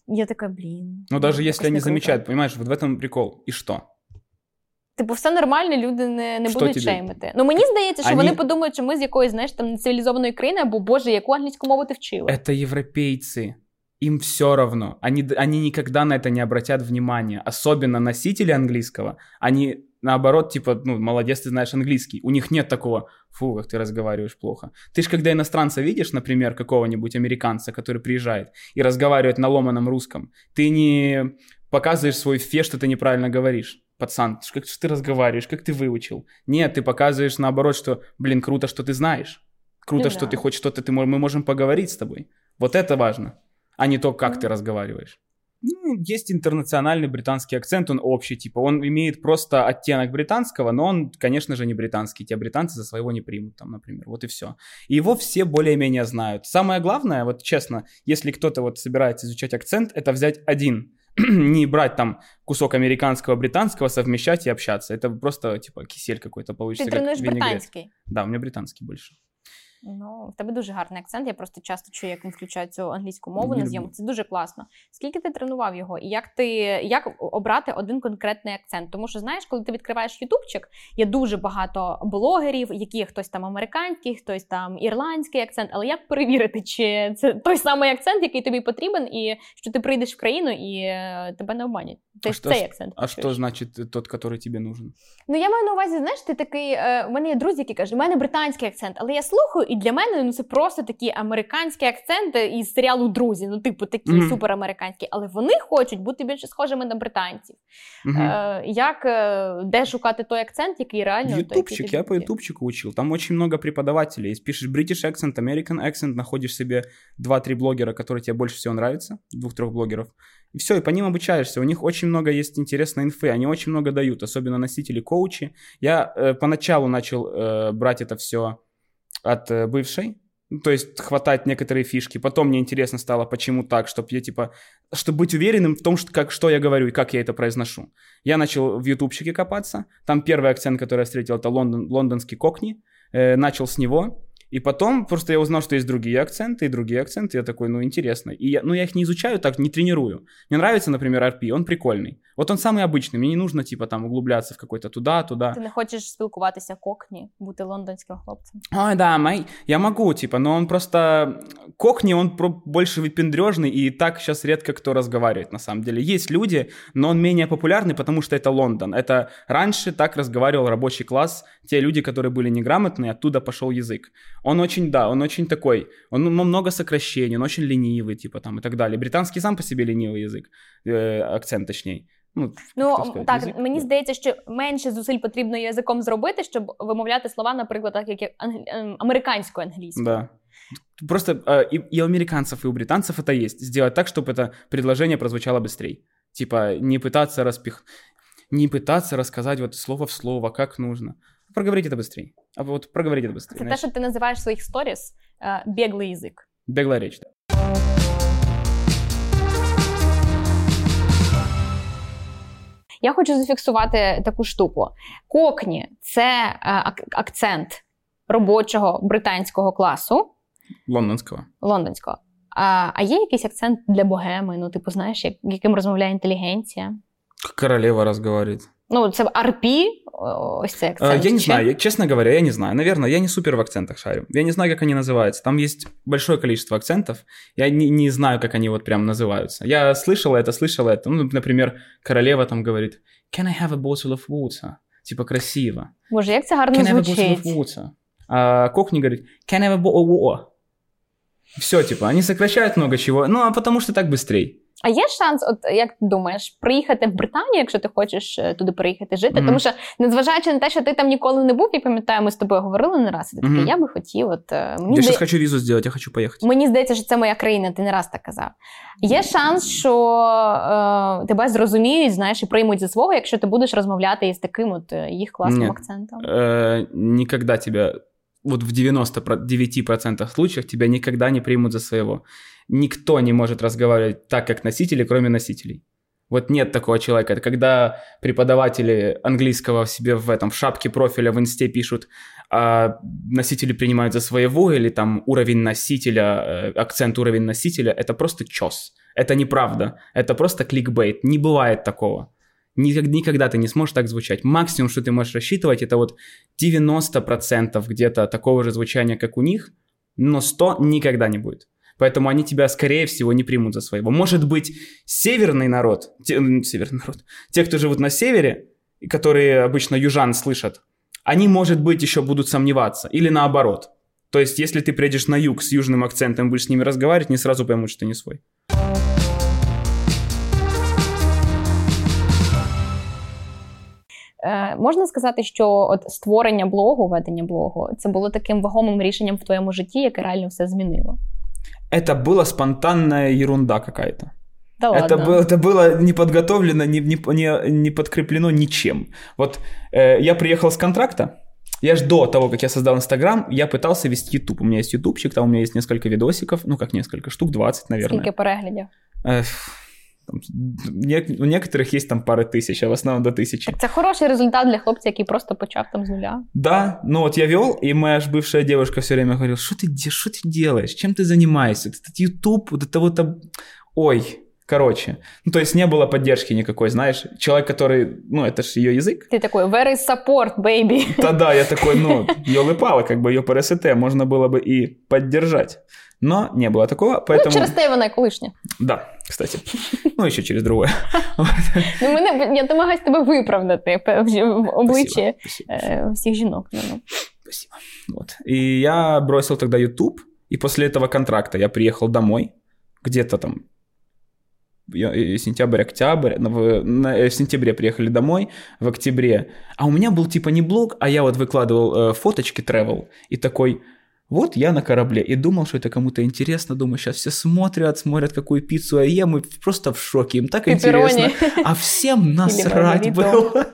Я така, блін. Ну даже якось если они не круто. замечают, понимаешь, вот в этом прикол. И что? Типу, все нормально, люди не, не Що будуть тобі? шеймити. Ну мені здається, що Ані- вони подумають, що ми з якоїсь, знаєш, там нецивілізованої країни, або Боже, яку англійську мову ти вчила. Это европейцы. Им все равно. Они, они никогда на это не обратят внимания. Особенно носители английского. Они наоборот, типа, ну, молодец, ты знаешь английский. У них нет такого, фу, как ты разговариваешь плохо. Ты ж когда иностранца видишь, например, какого-нибудь американца, который приезжает и разговаривает на ломаном русском, ты не показываешь свой фе, что ты неправильно говоришь. Пацан, как ты разговариваешь, как ты выучил? Нет, ты показываешь наоборот, что, блин, круто, что ты знаешь. Круто, Ну что да. ты хоть что-то, ты, мы можем поговорить с тобой. Вот это важно, а не то, как Ну. ты разговариваешь. Ну, есть интернациональный британский акцент, он общий, типа, он имеет просто оттенок британского, но он, конечно же, не британский, тебя британцы за своего не примут, там, например, вот и все. И его все более-менее знают. Самое главное, вот честно, если кто-то вот собирается изучать акцент, это взять один, [CLEARS THROAT] не брать там кусок американского, британского, совмещать и общаться. Это просто, типа, кисель какой-то получится. Ты тренуєш британський? Да, у меня британский больше. Ну, в тебе дуже гарний акцент. Я просто часто чую, як він включає цю англійську мову на зйомку. Це дуже класно. Скільки ти тренував його? І як ти як обрати один конкретний акцент? Тому що знаєш, коли ти відкриваєш ютубчик, є дуже багато блогерів, які хтось там американський, хтось там ірландський акцент. Але як перевірити, чи це той самий акцент, який тобі потрібен, і що ти прийдеш в країну і е, тебе не обманять? Ти а ж цей акцент. А що значить тот, який тобі нужен? Ну я маю на увазі, знаєш, ти такий. Е, у мене є друзі, які кажуть, у мене британський акцент, але я слухаю. І для мене ну це просто такі американські акценти із серіалу Друзі. Ну, типу, такі mm-hmm. суперамериканські, але вони хочуть бути більше схожими на британців. Mm-hmm. Е, Як е, де шукати той акцент, який реально Ютубчик, я по ютубчику учил. Там очень много преподавателей. Если пишешь British accent, American accent, находишь себе 2-3 блогера, которые тебе больше всего нравятся, двух-трех блогеров. И все, и по ним обучаешься. У них очень много есть интересной инфы, они очень много дают, особенно носители коучи. Я э, поначалу начал э, брать это все от э, бывшей, то есть хватать некоторые фишки. Потом мне интересно стало, почему так, чтобы я типа, чтобы быть уверенным в том, что, как, что я говорю и как я это произношу. Я начал в ютубчике копаться. Там первый акцент, который я встретил, это лондон, лондонский кокни. Э, начал с него. И потом просто я узнал, что есть другие акценты и другие акценты. Я такой, ну, интересно. И я, ну, я их не изучаю так, не тренирую. Мне нравится, например, RP, он прикольный. Вот он самый обычный, мне не нужно, типа, там, углубляться в какой-то туда, туда. Ты не хочешь спілкуватися кокні, бути лондонським хлопцем? Ой, да, май, я могу, типа, но он просто... Кокни, он про... больше выпендрежный, и так сейчас редко кто разговаривает, на самом деле. Есть люди, но он менее популярный, потому что это Лондон. Это раньше так разговаривал рабочий класс, те люди, которые были неграмотные, оттуда пошел язык. Он очень, да, он очень такой, он ну, много сокращений, он очень ленивый, типа, там, и так далее. Британский сам по себе ленивый язык, акцент точнее. Ну, ну сказати, так, язик. мені здається, що менше зусиль потрібно язиком зробити, щоб вимовляти слова, наприклад, так як англ... американською англійською. Да. Просто э, и, и у американцев, и у британцев это есть. Сделать так, чтобы это предложение прозвучало быстрее. Типа не пытаться распих... не пытаться рассказать вот слово в слово, как нужно. Проговорить это быстрее. А вот проговорить это быстрее. Це те, що ти називаєш в своїх сторіс э, беглий язик. Беглая речь, да. Я хочу зафіксувати таку штуку. Кокні це е, акцент робочого британського класу. Лондонського. Лондонського. А а є якийсь акцент для богеми? Ну, типу, знаєш, як, яким розмовляє інтелігенція? Королева розговорить. Ну, це RP, ось цей акцент. Я не знаю, честно говоря, я не знаю. Наверное, я не супер в акцентах шарю. Я не знаю, как они называются. Там есть большое количество акцентов. Я не, не знаю, как они вот прям называются. Я слышала это, слышала это. Ну, например, королева там говорит, can I have a bottle of water? Типа красиво. Боже, як це гарно can звучить. Can I have a bottle of water? А Кокни говорит, can I have a bottle of water? Все, типа, они сокращают много чего. Ну, а потому что так быстрее. А є шанс, от як ти думаєш, приїхати в Британію, якщо ти хочеш е, туди приїхати жити? Mm-hmm. Тому що, незважаючи на те, що ти там ніколи не був, я пам'ятаю, ми з тобою говорили не раз. І ти такий, mm-hmm. я би хотів. От, е, мені Я зараз хочу візу зробити, я хочу поїхати. Мені здається, що це моя країна, ти не раз так казав. Є шанс, що е, тебе зрозуміють, знаєш, і приймуть за свого, якщо ти будеш розмовляти із таким от е, їх класним Нет. акцентом. Е, Ніколи тебе, вот в 99% случаев тебя никогда не примут за своего никто не может разговаривать так, как носители, кроме носителей. Вот нет такого человека. Это когда преподаватели английского в себе в этом в шапке профиля в инсте пишут, а носители принимают за своего, или там уровень носителя, э, акцент уровень носителя, это просто чес. Это неправда. Это просто кликбейт. Не бывает такого. Никогда ты не сможешь так звучать. Максимум, что ты можешь рассчитывать, это вот 90% где-то такого же звучания, как у них, но 100 никогда не будет. Поэтому они тебя, скорее всего, не примут за своего. Может быть, северный народ, те, северный народ, те, кто живут на севере, которые обычно южан слышат, они, может быть, еще будут сомневаться. Или наоборот. То есть, если ты приедешь на юг с южным акцентом, будешь с ними разговаривать, не сразу поймут, что ты не свой. Можна сказати, що от створення блогу, ведення блогу, це було таким вагомим рішенням в твоєму житті, яке реально все змінило. Это была спонтанная ерунда какая-то. Да Это ладно. было, это было не подготовлено, не, не, не, не подкреплено ничем. Вот э, я приехал с контракта, я ж до того, как я создал Инстаграм, я пытался вести Ютуб. У меня есть Ютубчик, там у меня есть несколько видосиков, ну как несколько, штук 20, наверное. Скільки переглядів? Там, у некоторых есть там пары тысяч, а в основном до тысячи. Так це хороший результат для хлопця, який просто почав там з нуля. Да, ну вот я вел, и моя ж бывшая девушка все время говорила, что ты, де- что ты делаешь, чем ты занимаешься, этот YouTube, вот это вот, ой, короче. Ну, то есть не было поддержки никакой, знаешь, человек, который, ну, это ж ее язык. Ти такий, where is support, baby? [LAUGHS] Да-да, я такой, ну, елы-палы, как бы ее ПРСТ можно было бы и поддержать. Но не было такого, поэтому... Ну, через те вона й колишня. Да, кстати. Ну, еще через другое. [LAUGHS] Ну, мене, я намагаюся тебе виправдати пе- в в обличчі Спасибо, спасибо. е, всіх жінок. Ну, ну. Спасибо. Вот. И я бросил тогда YouTube, и после этого контракта я приехал домой, где-то там я- э, сентябрь, октябрь, в, на- э, в сентябре приехали домой, в октябре, а у меня был типа не блог, а я вот выкладывал э, фоточки travel, и такой, вот я на корабле, и думал, что это кому-то интересно, думаю, сейчас все смотрят, смотрят, какую пиццу я ем, и просто в шоке, им так Пепперони. интересно, а всем [LAUGHS] насрать было.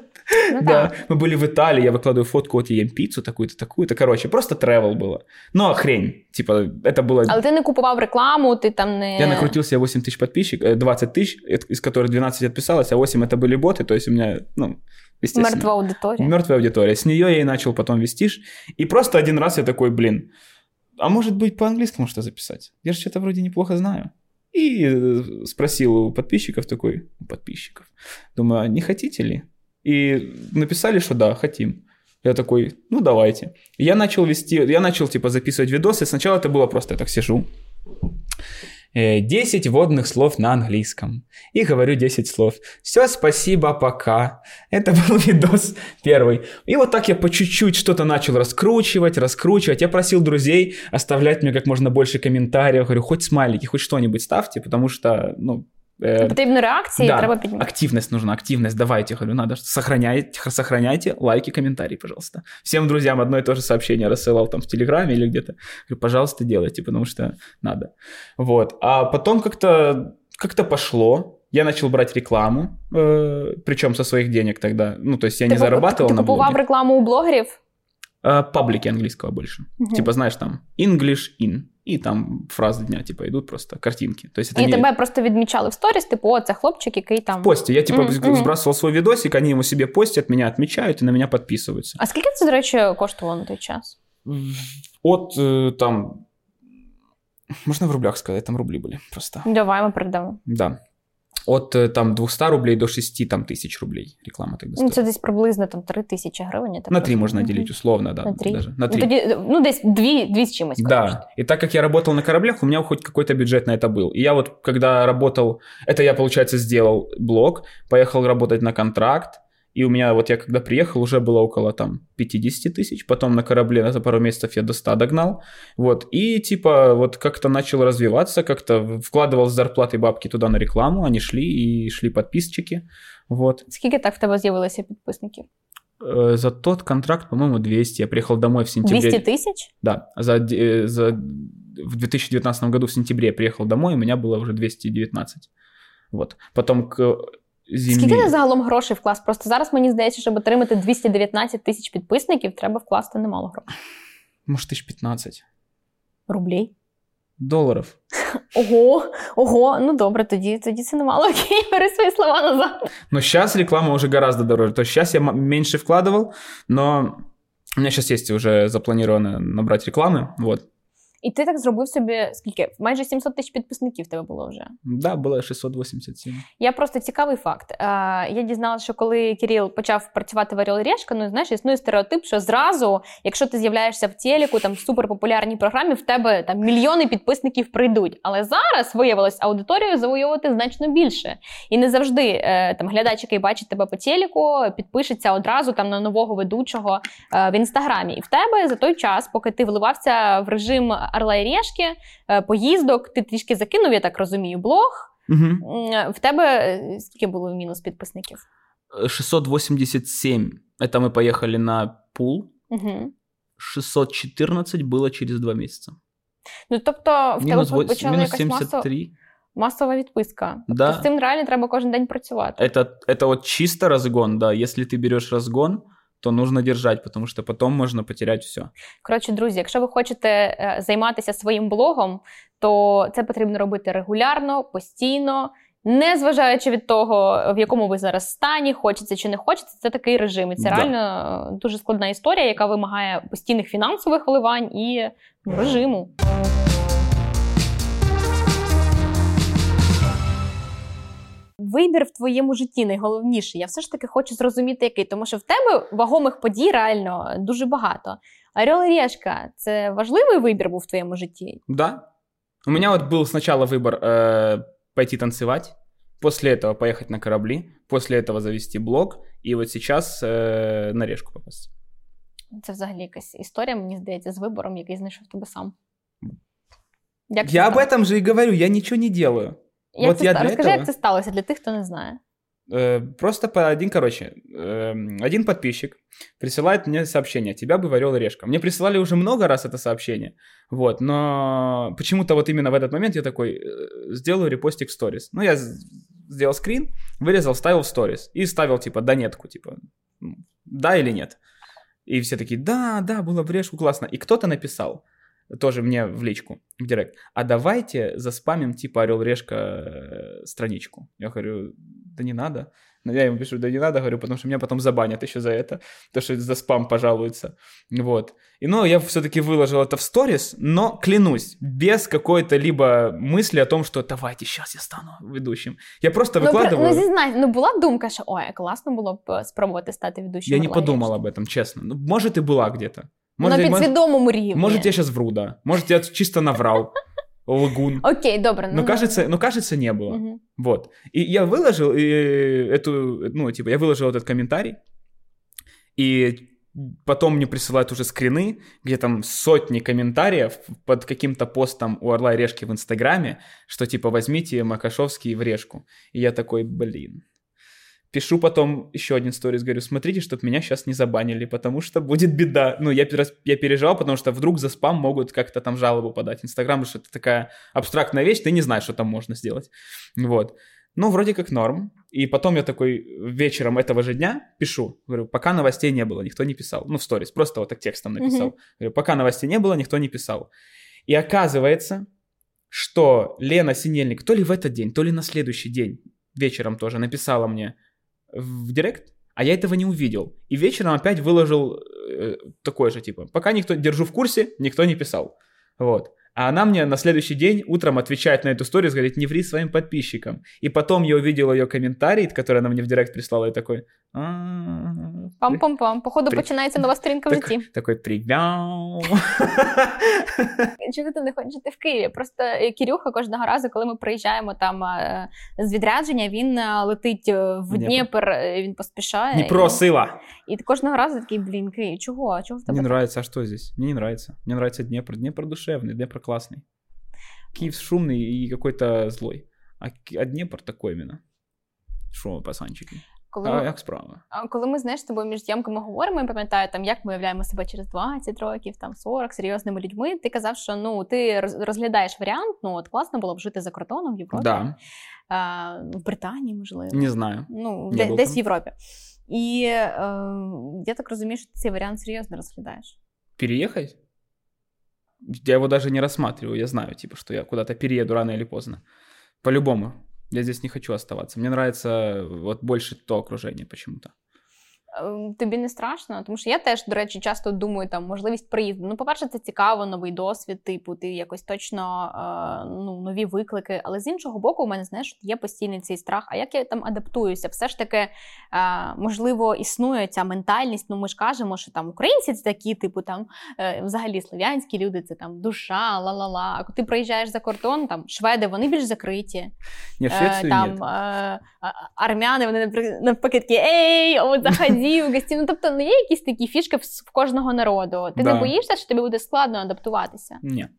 Ну, Да, так. мы были в Италии, я выкладываю фотку, вот я ем пиццу такую-то, такую-то. Короче, просто travel было. Но хрень, типа, это было... Але ти не купував рекламу, ти там не. Я накрутил себе 8 тысяч подписчиков, э, 20 тысяч, из которых 12 отписалось, а 8 это были боты, то есть у меня, ну, естественно... Мертва аудиторія. Мертвая аудитория. С нее я и начал потом вестишь. И просто один раз я такой, блин, а может быть по-английскому что записать? Я же что-то вроде неплохо знаю. И э, спросил у подписчиков такой, у подписчиков, думаю, а не хотите ли? И написали, что да, хотим. Я такой, ну давайте. Я начал вести, я начал типа записывать видосы. Сначала это было просто, я так сижу. Э, 10 водных слов на английском. И говорю 10 слов. Все, спасибо, пока. Это [LAUGHS] был видос первый. И вот так я по чуть-чуть что-то начал раскручивать, раскручивать. Я просил друзей оставлять мне как можно больше комментариев. Говорю, хоть смайлики, хоть что-нибудь ставьте, потому что, ну... э, Потрібні реакції, да, треба підняти. активность нужна, активность, давайте, говорю, надо, сохраняйте, сохраняйте лайки, комментарии, пожалуйста. Всем друзьям одно и то же сообщение рассылал там в Телеграме или где-то. Говорю, пожалуйста, делайте, потому что надо. Вот. А потом как-то как пошло, я начал брать рекламу, э, причем со своих денег тогда. Ну, то есть я не Ти, зарабатывал ти на купував блоге. рекламу у блогерів? А, паблики английского больше. Мгм. Типа, знаешь, там English in. И там фразы дня, типа, идут просто, картинки. То есть это І не... тебе просто відмічали в сторіс, типу, о, це хлопчик, який там. В посте. Я типа Мгм, сб- мгм. сбрасывал свой видосик, они ему себе постят, меня отмечают и на меня подписываются. А скільки це, до речі, коштувало на той час? От э, там... Можно в рублях сказать, там рубли были просто. Давай ми передамо. Да. От э, там 200 рублей до 6 там, тысяч рублей реклама тогда Ну, стоила. це десь приблизно там 3 тисячі гривень. я так На 3 розумію. можно Мгм. делить условно, да. На три. Даже. На Ну, 3. тоді, ну, десь дві, дві з чимось. коротше. Да, и так как я работал на кораблях, у меня хоть какой-то бюджет на это был. И я вот, когда работал, это я, получается, сделал блог, поехал работать на контракт, и у меня вот я когда приехал, уже было около там 50 тысяч, потом на корабле за пару месяцев я до 100 догнал, вот, и типа вот как-то начал развиваться, как-то вкладывал с зарплаты бабки туда на рекламу, они шли, и шли подписчики, вот. Скільки так в тебе з'явилося підписників? Э, За тот контракт, по-моему, 200. Я приехал домой в сентябре. 200 тисяч? Да, за, э, за, в 2019 году в сентябре я приехал домой, у меня было уже 219. Вот. Потом к зиме... Скільки ти загалом грошей вклас? Просто зараз мені здається, щоб отримати 219 тисяч підписників, треба вкласти немало грошей. Может, тысяч 15 Рублей. долларов. [LAUGHS] Ого, ого, ну добре, тоді, тоді це немало. [LAUGHS] Окей, бери свої слова назад. Но сейчас реклама уже гораздо дороже. То есть сейчас я м- меньше вкладывал, но у меня сейчас есть уже запланировано набрать рекламы. Вот. І ти так зробив собі скільки? Майже 700 тисяч підписників тебе було вже. Да, было 687. Я просто цікавий факт. Я дізналася, що коли Кирил почав працювати в Орел Решка, ну знаєш, існує стереотип, що зразу, якщо ти з'являєшся в телеку, там в суперпопулярній програмі, в тебе там мільйони підписників прийдуть. Але зараз виявилось аудиторію завоювати значно більше. І не завжди е, там глядач, який бачить тебе по телеку, підпишеться одразу там на нового ведучого е, в інстаграмі. І в тебе за той час, поки ти вливався в режим Орла і Решки, е, поїздок, ти трішки закинув, я так розумію, блог. Мгм. М, В тебе е, скільки було мінус підписників? Э, 687. Это мы поехали на пул. Угу. 614 было через два месяца. Ну тобто в Минус, тебе вось- почала минус якась маса 73. Масова відписка. Да. Тобто з цим реально треба кожен день працювати. Это, это вот чисто разгон, да. Если ты берешь разгон, то нужно держать, потому что потом можно потерять все. Коротше, друзі, якщо ви хочете е, займатися своїм блогом, то це потрібно робити регулярно, постійно, не зважаючи від того, в якому ви зараз стані, хочеться чи не хочеться, це такий режим. І це Да. реально дуже складна історія, яка вимагає постійних фінансових вливань і режиму. Вибір в твоєму житті найголовніший. Я все ж таки хочу зрозуміти, який, тому що в тебе вагомих подій реально дуже багато. Орел і Решка – це важливий вибір був в твоєму житті? Да. У меня вот был сначала выбор э, пойти танцевать, после этого поехать на корабли, после этого завести блог, и вот сейчас э, на решку попасть. Це взагалі якась історія, мені здається, з вибором, який знайшов тебе сам. Як це Я об сталося? этом же и говорю, я ничего не делаю. Як вот це я ста- для Розкажи, этого- як це сталося для тих, хто не знає. Э, просто по один, короче, эм, один подписчик присылает мне сообщение, тебя бы в Орел и Решка. Мне присылали уже много раз это сообщение, вот, но почему-то вот именно в этот момент я такой, э, сделаю репостик в сторис. Ну, я сделал скрин, вырезал, ставил в сторис и ставил, типа, да нетку, типа, да или нет. И все такие, да, да, было в Решку классно. И кто-то написал, тоже мне в личку, в директ, а давайте заспамим, типа, Орел Решка э, страничку. Я говорю, да не надо. Но я ему пишу, да не надо, говорю, потому что меня потом забанят еще за это, то, что за спам пожалуются. Вот. И, ну, я все-таки выложил это в сторис, но клянусь, без какой-то либо мысли о том, что давайте, сейчас я стану ведущим. Я просто Ну, выкладываю. ну, зізнай, ну була думка, що ой, класно було б е, спробувати стати ведучим. я не подумал Решки». об этом, честно. Ну, может, и была где-то. На Может, может, підсвідомому рівні. может, я сейчас вру, да. Может, я чисто наврал. Лгун. Окей, добре. Но кажется, но кажется, не было. Мгм. Вот. И я выложил и эту, ну, типа, я выложил этот комментарий, и потом мне присылают уже скрины, где там сотни комментариев под каким-то постом у Орла и Решки в Инстаграме, что типа возьмите Макашовский в Решку. И я такой, блин. Пишу потом еще один сторис, говорю, смотрите, чтобы меня сейчас не забанили, потому что будет беда. Ну, я, я переживал, потому что вдруг за спам могут как-то там жалобу подать. Инстаграм, что это такая абстрактная вещь, ты не знаешь, что там можно сделать. Вот. Ну, вроде как норм. И потом я такой вечером этого же дня пишу. Говорю, пока новостей не было, никто не писал. Ну, в сторис, просто вот так текстом написал. Мгм. Говорю, пока новостей не было, никто не писал. И оказывается, что Лена Синельник то ли в этот день, то ли на следующий день вечером тоже написала мне в директ, а я этого не увидел. И вечером опять выложил э, такой же, типа, пока никто, держу в курсе, никто не писал. Вот. А она мне на следующий день утром отвечает на эту историю, говорит, не ври своим подписчикам. И потом я увидел ее комментарий, который она мне в директ прислала, и такой... «А, Пам-пам-пам. Походу При- починається нова сторінка в Так- житті. Такой привяу. [LAUGHS] Чого ти не хочеш жити в Києві? Просто е, Кірюха кожного разу, коли ми приїжджаємо там е, з відрядження, він е, летить е, в Дніпро. Дніпр, е, він поспішає. Днепро, і, сила. і ти кожного разу такий, блін, Київ, чого? Чого в тебе? Мне так? нравится, а что здесь? Мне не нравится. Мне нравится Днепр. Днепр душевный, Днепр классный. Киев шумный и какой-то злой. А, Ки- а Днепр такой именно. Шо, пацанчики? Коли, А як справа? а коли ми знаєш, з тобою між зйомками говоримо, я пам'ятаю, там, як ми уявляємо себе через 20 років, там 40, серйозними людьми, ти казав, що ну, ти розглядаєш варіант, ну, от класно було б жити за кордоном в Європі, Да, а, в Британії, можливо. не знаю. ну, де, десь в Європі. І е, я так розумію, що ти цей варіант серйозно розглядаєш. Переехать? Я его даже не рассматриваю. Я знаю, типа, что я куда-то перееду рано или поздно. По-любому. Я здесь не хочу оставаться. Мне нравится вот больше то окружение почему-то. Е, Тобі не страшно, тому що я теж, до речі, часто думаю там можливість приїзду. Ну, по-перше, це цікаво, новий досвід, типу, ти якось точно е, ну, нові виклики. Але з іншого боку, у мене знаєш, є постійний цей страх. А як я там адаптуюся? Все ж таки, е, можливо, існує ця ментальність. Ну, ми ж кажемо, що там українці це такі, типу, там е, взагалі слов'янські люди, це там душа, ла-ла-ла. А коли ти приїжджаєш за кордон, там шведи, вони більш закриті. В Е, там е, армяни, вони навпаки такі ей, от заходи в гості. Ну тобто ну, є якісь такі фішки в, с- в кожного народу. Ти Да. не боїшся, що тобі буде складно адаптуватися? Не.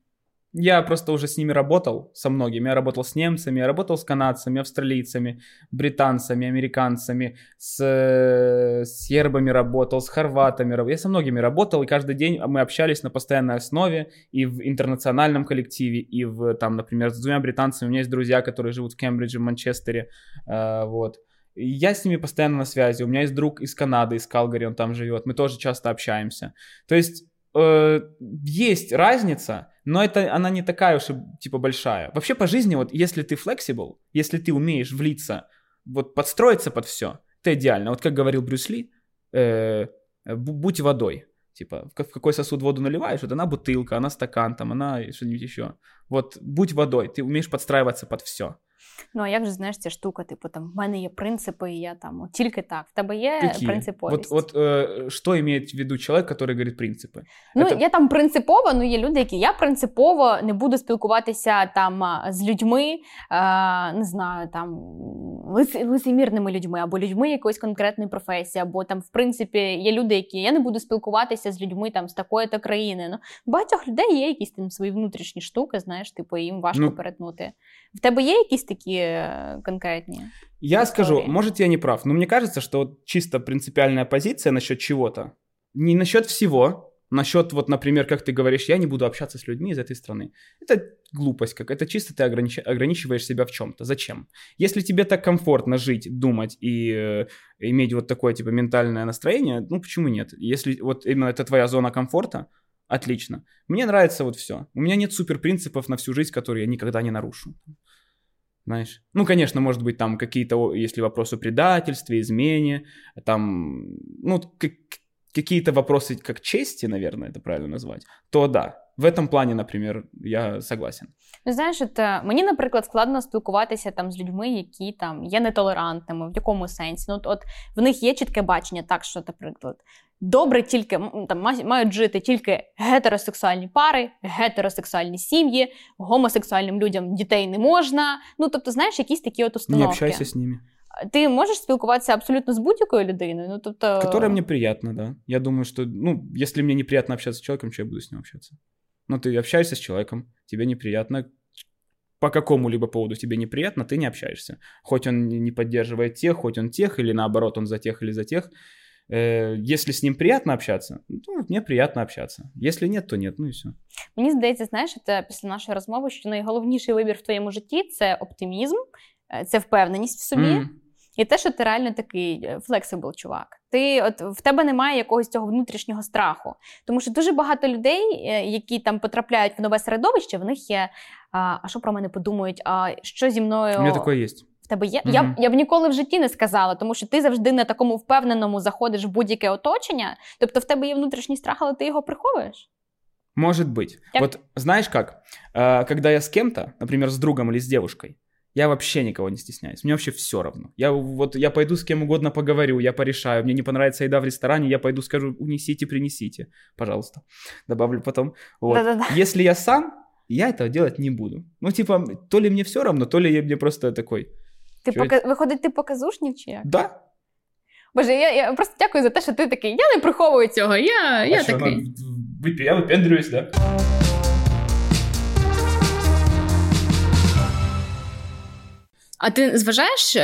Я просто уже с ними работал, со многими. Я работал с немцами, я работал с канадцами, австралийцами, британцами, американцами, с э, сербами работал, с хорватами. Я со многими работал, и каждый день мы общались на постоянной основе и в интернациональном коллективе, и в, там, например, с двумя британцами. У меня есть друзья, которые живут в Кембридже, в Манчестере, э, вот. Я с ними постоянно на связи. У меня есть друг из Канады, из Калгари, он там живет. Мы тоже часто общаемся. То есть э, есть разница, но это она не такая уж и типа большая. Вообще по жизни вот если ты flexible, если ты умеешь влиться, вот подстроиться под все, это идеально. Вот как говорил Брюс Ли, э, будь водой. Типа, в какой сосуд воду наливаешь, вот она бутылка, она стакан, там, она что-нибудь еще. Вот будь водой, ты умеешь подстраиваться под все. Ну, а як же знаєш ця штука? Типу, там в мене є принципи, і я там от, тільки так. В тебе є Какие? принциповість? Вот, вот э, что имеет в виду человек, который говорит принципи? Ну, Это- я там принципово, ну є люди, які я принципово не буду спілкуватися там а, з людьми, а, не знаю, там лиц- лицемірними людьми, або людьми якоїсь конкретної професії, або там, в принципі, є люди, які я не буду спілкуватися з людьми там з такої то країни. Ну, у багатьох людей є якісь там свої внутрішні штуки, знаєш, типу, їм важко Ну. перетнути. В тебе є якісь такі е, конкретні? Я скажу, истории. может, я не прав, но мне кажется, что вот чисто принципиальная позиция насчет чего-то, не насчет всего, насчет, вот, например, как ты говоришь, я не буду общаться с людьми из этой страны. Это глупость как, это чисто ты огранич- ограничиваешь себя в чем-то. Зачем? Если тебе так комфортно жить, думать и э, иметь вот такое, типа, ментальное настроение, ну, почему нет? Если вот именно это твоя зона комфорта, отлично. Мне нравится вот все. У меня нет супер принципов на всю жизнь, которые я никогда не нарушу. Знаешь? Ну, конечно, может быть, там какие-то, если вопрос о предательстве, измене, там, ну, к- какие-то вопросы как чести, наверное, это правильно назвать, то да. В этом плане, например, я согласен. Ну, знаєш, от е, мені, наприклад, складно спілкуватися там з людьми, які там є нетолерантними, в якому сенсі. Ну, от, от в них є чітке бачення, так що, наприклад, добре тільки м, там ма- мають жити тільки гетеросексуальні пари, гетеросексуальні сім'ї, гомосексуальним людям дітей не можна. Ну, тобто, знаєш, якісь такі от Не установки. общайся с ними. Ти можеш спілкуватися абсолютно з будь-якою людиною. Ну, тобто... Которая мне приятно, да. Я думаю, что, ну, если мне неприятно общаться с человеком, что я буду с ним общаться? Ну, ты общаешься с человеком, тебе неприятно, по какому-либо поводу тебе неприятно, ты не общаешься. Хоть он не не поддерживает тех, хоть он тех, или наоборот, он за тех или за тех. Э, Если с ним приятно общаться, ну, мне приятно общаться. Если нет, то нет, ну и все. Мені здається, знаєш, це після нашої розмови, що найголовніший вибір в твоєму житті це оптимізм, е, це впевненість в собі. І те, що ти реально такий флексибл чувак. Ти от в тебе немає якогось цього внутрішнього страху. Тому що дуже багато людей, е, які там потрапляють в нове середовище, в них є. А, а що про мене подумають? А що зі мною У меня такое есть. в тебе є? Мгм. Я, я б ніколи в житті не сказала, тому що ти завжди на такому впевненому заходиш в будь-яке оточення. Тобто в тебе є внутрішній страх, але ти його приховуєш. Может быть. Так. Вот знаешь как? Когда я с кем-то, например, с другом или с девушкой, я вообще никого не стесняюсь. Мне вообще все равно. Я вот я пойду с кем угодно поговорю, я порешаю. Мне не понравится еда в ресторане, я пойду скажу, унесите, принесите, пожалуйста. Добавлю потом. Вот. Да-да-да. Если я сам, я этого делать не буду. Ну, типа, то ли мне все равно, то ли я мне просто такой. Ти пока... виходить, ти показушник чи як? Да. Боже, я, я просто дякую за те, що ти такий. Я не приховую цього. Я, я А чё, такий. ну, выпи- я выпендриваюсь, да. А ти зважаєш е,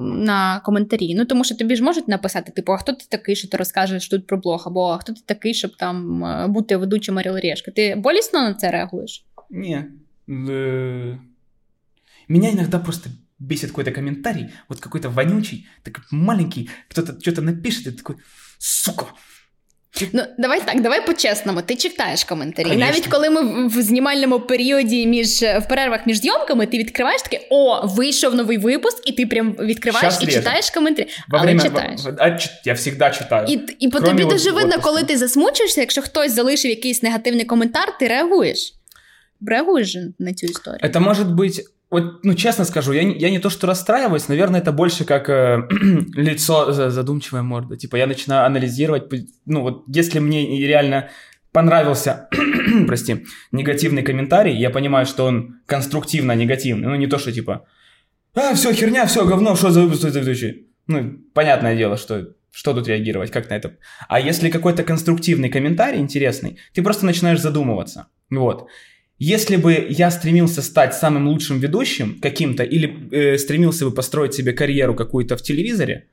на коментарі? Ну тому що тобі ж можуть написати, типу, а хто ти такий, що ти розкажеш тут про блог, або а хто ти такий, щоб там е, бути ведучим Орел Решка? Ти болісно на це реагуєш? Не. Э, Меня иногда просто бесит какой-то комментарий, вот какой-то вонючий, такой маленький, кто-то что-то напишет, и такой, сука. Ну давай так, давай по-чесному. Ти читаєш коментарі. Конечно. Навіть коли ми в- знімальному періоді між в перервах між зйомками, ти відкриваєш таке: о, вийшов новий випуск, і ти прям відкриваєш Щас і лежу. читаєш коментарі. Во але время... читаєш. во- я всегда читаю. І, і по тобі от дуже видно, отпуску. коли ти засмучуєшся, якщо хтось залишив якийсь негативний коментар, ти реагуєш. Реагуєш на цю історію. Это может быть, вот, ну, честно скажу, я не, я не то что расстраиваюсь, наверное, это больше как э, [CLEARS THROAT] лицо, за- задумчивая морда. Типа я начинаю анализировать, ну, вот если мне реально понравился, [CLEARS THROAT] прости, негативный комментарий, я понимаю, что он конструктивно негативный, ну, не то, что типа, а, все, херня, все, говно, что за выпуск, за ведущий?» Ну, понятное дело, что что тут реагировать, как на это. А если какой-то конструктивный комментарий интересный, ты просто начинаешь задумываться. Вот. Если бы я стремился стать самым лучшим ведущим каким-то или э, стремился бы построить себе карьеру какую-то в телевизоре,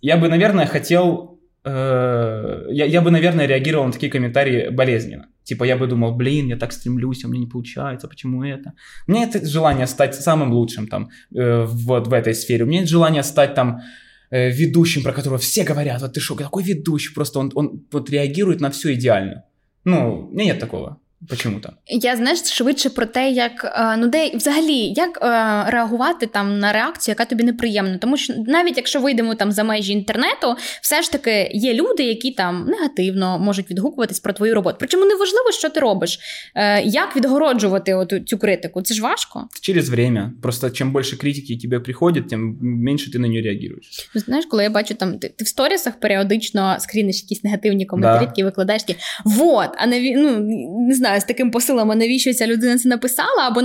я бы, наверное, хотел... Э, я, я бы, наверное, реагировал на такие комментарии болезненно. Типа я бы думал, блин, я так стремлюсь, а мне не получается, почему это? У меня нет желания стать самым лучшим там э, вот в этой сфере. У меня нет желания стать там э, ведущим, про которого все говорят, вот ты что, какой ведущий? Просто он, он вот реагирует на все идеально. Ну, у меня нет такого. Почому-то. Я знаєш швидше про те, як е, ну де взагалі як е, реагувати там на реакцію, яка тобі неприємна. Тому що навіть якщо вийдемо там за межі інтернету, все ж таки є люди, які там негативно можуть відгукуватись про твою роботу. Причому неважливо, що ти робиш. Е, як відгороджувати от цю критику? Це ж важко. Через время. Просто чим більше критики тебе приходить, тим менше ти на нього реагуєш. Ну, знаєш, коли я бачу там, ти, ти в сторісах періодично скріниш якісь негативні коментарі, да. які викладаєш, такі, вот, а не ну, не знаю знаю, з таким посилом, а навіщо ця людина це написала, або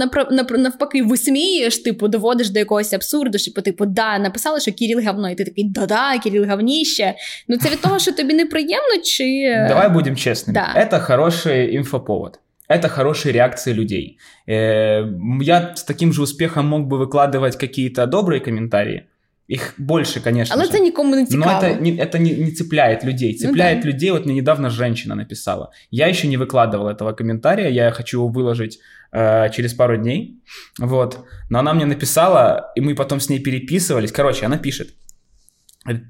навпаки, висмієш, типу, доводиш до якогось абсурду, що типу, типу, да, написала, що Кіріл говно, і ти такий, да-да, Кіріл говніще. Ну це від того, що тобі неприємно, чи. Давай будем честными. Да. Это хороший инфоповод. Это хорошие реакции людей. Э, я с таким же успехом мог бы выкладывать какие-то добрые комментарии, их больше, конечно Але же. це нікому не цікаво. Но это, не, это не, не цепляет людей. Цепляет ну, да. людей, вот мне недавно женщина написала. Я еще не выкладывал этого комментария, я хочу его выложить э, через пару дней. Вот. Но она мне написала, и мы потом с ней переписывались. Короче, она пишет.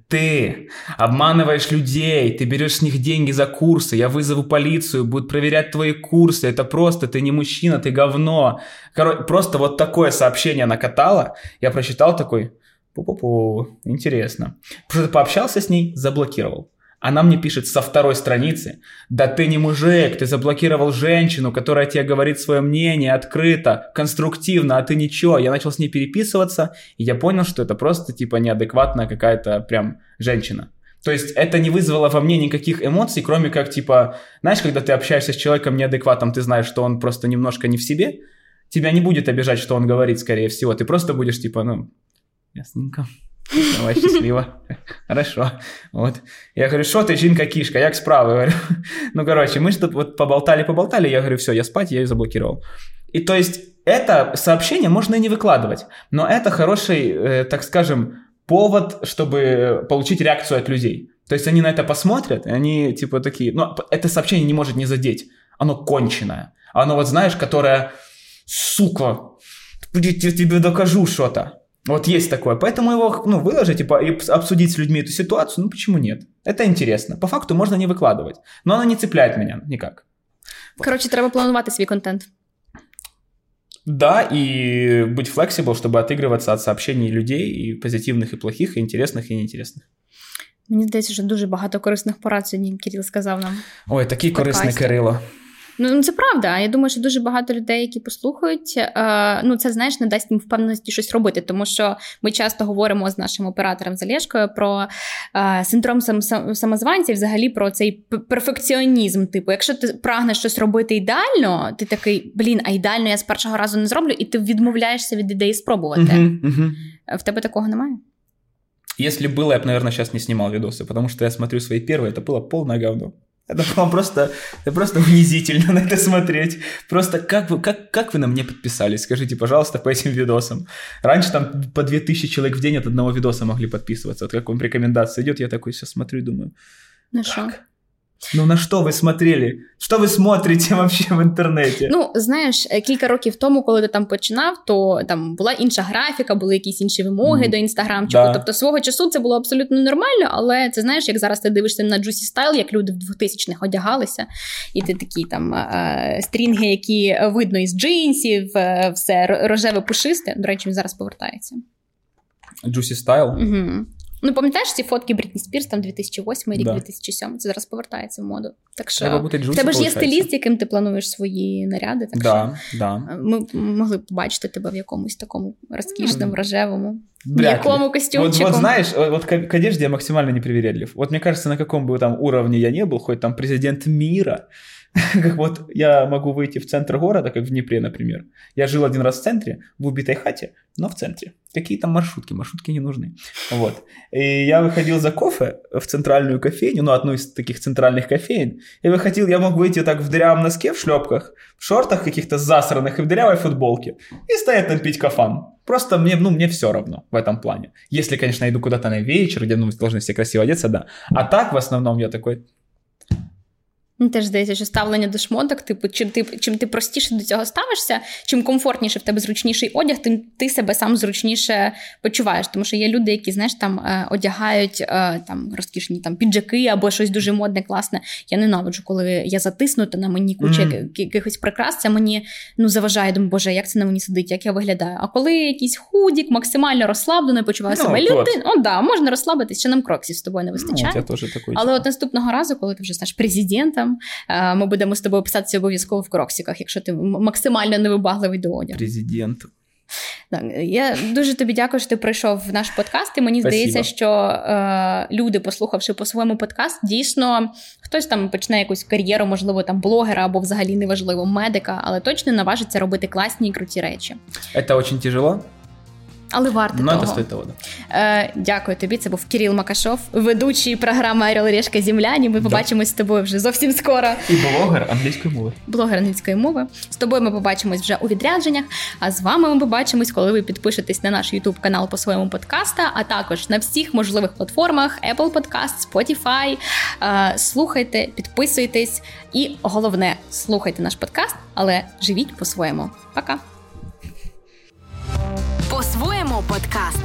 Ты обманываешь людей, ты берешь с них деньги за курсы, я вызову полицию, будут проверять твои курсы, это просто, ты не мужчина, ты говно. Короче, просто вот такое сообщение накатала, я прочитал такой, Пу-пу-пу, интересно. Просто пообщался с ней, заблокировал. Она мне пишет со второй страницы. Да ты не мужик, ты заблокировал женщину, которая тебе говорит свое мнение открыто, конструктивно, а ты ничего. Я начал с ней переписываться, и я понял, что это просто типа неадекватная какая-то прям женщина. То есть это не вызвало во мне никаких эмоций, кроме как типа, знаешь, когда ты общаешься с человеком неадекватом, ты знаешь, что он просто немножко не в себе, тебя не будет обижать, что он говорит, скорее всего. Ты просто будешь типа, ну, Ясненько. Давай счастливо. Хорошо. Вот. Я говорю, что ты, жінка-кишка, як справи? Говорю. Ну, короче, мы что-то вот поболтали-поболтали, я говорю, все, я спать, я ее заблокировал. И то есть это сообщение можно и не выкладывать, но это хороший, э, так скажем, повод, чтобы получить реакцию от людей. То есть они на это посмотрят, и они типа такие, ну, это сообщение не может не задеть, оно конченое. Оно вот, знаешь, которое, сука, я тебе докажу что-то. Вот есть такое. Поэтому его, ну, выложить типа, и обсудить с людьми эту ситуацию, ну, почему нет? Это интересно. По факту можно не выкладывать. Но она не цепляет меня никак. Короче, треба планувати свій контент. Да, и быть flexible, чтобы отыгрываться от сообщений людей, и позитивных, и плохих, и интересных, и неинтересних. Мені здається, що дуже багато корисних порад сьогодні Кирил сказав нам. Ой, такий корисний Кирило. Ну, ну це правда. Я думаю, що дуже багато людей, які послухають, е, ну це знаєш, не дасть їм впевненості щось робити, тому що ми часто говоримо з нашим оператором Залєшкою про е, синдром сам, сам, самозванців, взагалі про цей перфекціонізм. Типу, якщо ти прагнеш щось робити ідеально, ти такий блін, а ідеально я з першого разу не зроблю, і ти відмовляєшся від ідеї спробувати. Uh-huh, uh-huh. В тебе такого немає? Если было, я бы, наверное, сейчас не снимал видосы, потому что я смотрю свои первые, это было полное говно. Это вам просто, это просто унизительно на это смотреть. Просто как вы, как, как вы на мне подписались? Скажите, пожалуйста, по этим видосам. Раньше там по 2000 человек в день от одного видоса могли подписываться. Вот как вам рекомендация идет, я такой сейчас смотрю и думаю. Ну что? Ну на що ви смотрели? Що ви смотрите [LAUGHS] вообще в інтернеті? Ну, знаєш, е, кілька років тому, коли ти там починав, то там була інша графіка, були якісь інші вимоги mm. до інстаграмчику. Да. Тобто свого часу це було абсолютно нормально, але це знаєш, як зараз ти дивишся на Juicy Style, як люди в 2000-х одягалися, і ти такі там е- стрінги, які видно із джинсів, е- все рожеве пушисте. До речі, він зараз повертається. Juicy Style? Угу. Ну, пам'ятаєш ці фотки Брітні Спірс, там 2008 рік, да. 2007, це зараз повертається в моду. Так що Треба бути в тебе ж є стиліст, яким ти плануєш свої наряди. Так да, що да. ми могли б побачити тебе в якомусь такому розкішному, рожевому. Якому костюмчику. Вот, вот знаешь, вот к, к одежде я максимально непривередлив. Вот мне кажется, на каком бы там уровне я не был, хоть там президент мира, [LAUGHS] как вот я могу выйти в центр города, как в Днепре, например. Я жил один раз в центре, в убитой хате, но в центре. Какие там маршрутки? Маршрутки не нужны. Вот. И я выходил за кофе в центральную кофейню, ну, одну из таких центральных кофеин. И выходил, я мог выйти так в дырявом носке, в шлепках, в шортах каких-то засранных и в дырявой футболке. И стоять там пить кафан. Просто мне, ну, мне все равно в этом плане. Если, конечно, иду куда-то на вечер, где ну, должны все красиво одеться, да. А так, в основном, я такой, Мені теж здається, що ставлення до шмоток, типу, чим ти чим ти простіше до цього ставишся, чим комфортніше в тебе зручніший одяг, тим ти себе сам зручніше почуваєш. Тому що є люди, які знаєш, там е, одягають е, там розкішні там піджаки або щось дуже модне, класне. Я ненавиджу, коли я затиснута на мені куча mm-hmm. якихось прикрас, це мені ну заважає. Думаю, боже, як це на мені сидить, як я виглядаю. А коли якийсь худік, максимально розслаблено, почуваю no, себе людин, о, да, можна розслабитись, ще нам кроксів з тобою не вистачає. No, я такий, Але от наступного разу, коли ти вже сташ президентом. Е, ми будемо з тобою писатися обов'язково в кроксиках, якщо ти максимально невибагливий до одягу. Президент. Так, Я дуже тобі дякую, що ти прийшов в наш подкаст. І мені Спасибо. здається, що е, люди, послухавши по своєму подкаст, дійсно хтось там почне якусь кар'єру, можливо, там блогера або взагалі неважливо медика, але точно наважиться робити класні і круті речі. Це дуже тяжело. Але варто ну, того. стоїть того, да. Е, Дякую тобі. Це був Кирил Макашов, ведучий програми Орел Решка Земляні. Ми побачимось з тобою вже зовсім скоро. І блогер англійської мови. Блогер англійської мови. З тобою ми побачимось вже у відрядженнях. А з вами ми побачимось, коли ви підпишетесь на наш YouTube канал по своєму подкаста, а також на всіх можливих платформах: Apple Podcast, Spotify. Е, слухайте, підписуйтесь, і головне, слухайте наш подкаст, але живіть по-своєму. Пока. По-своєму подкаст.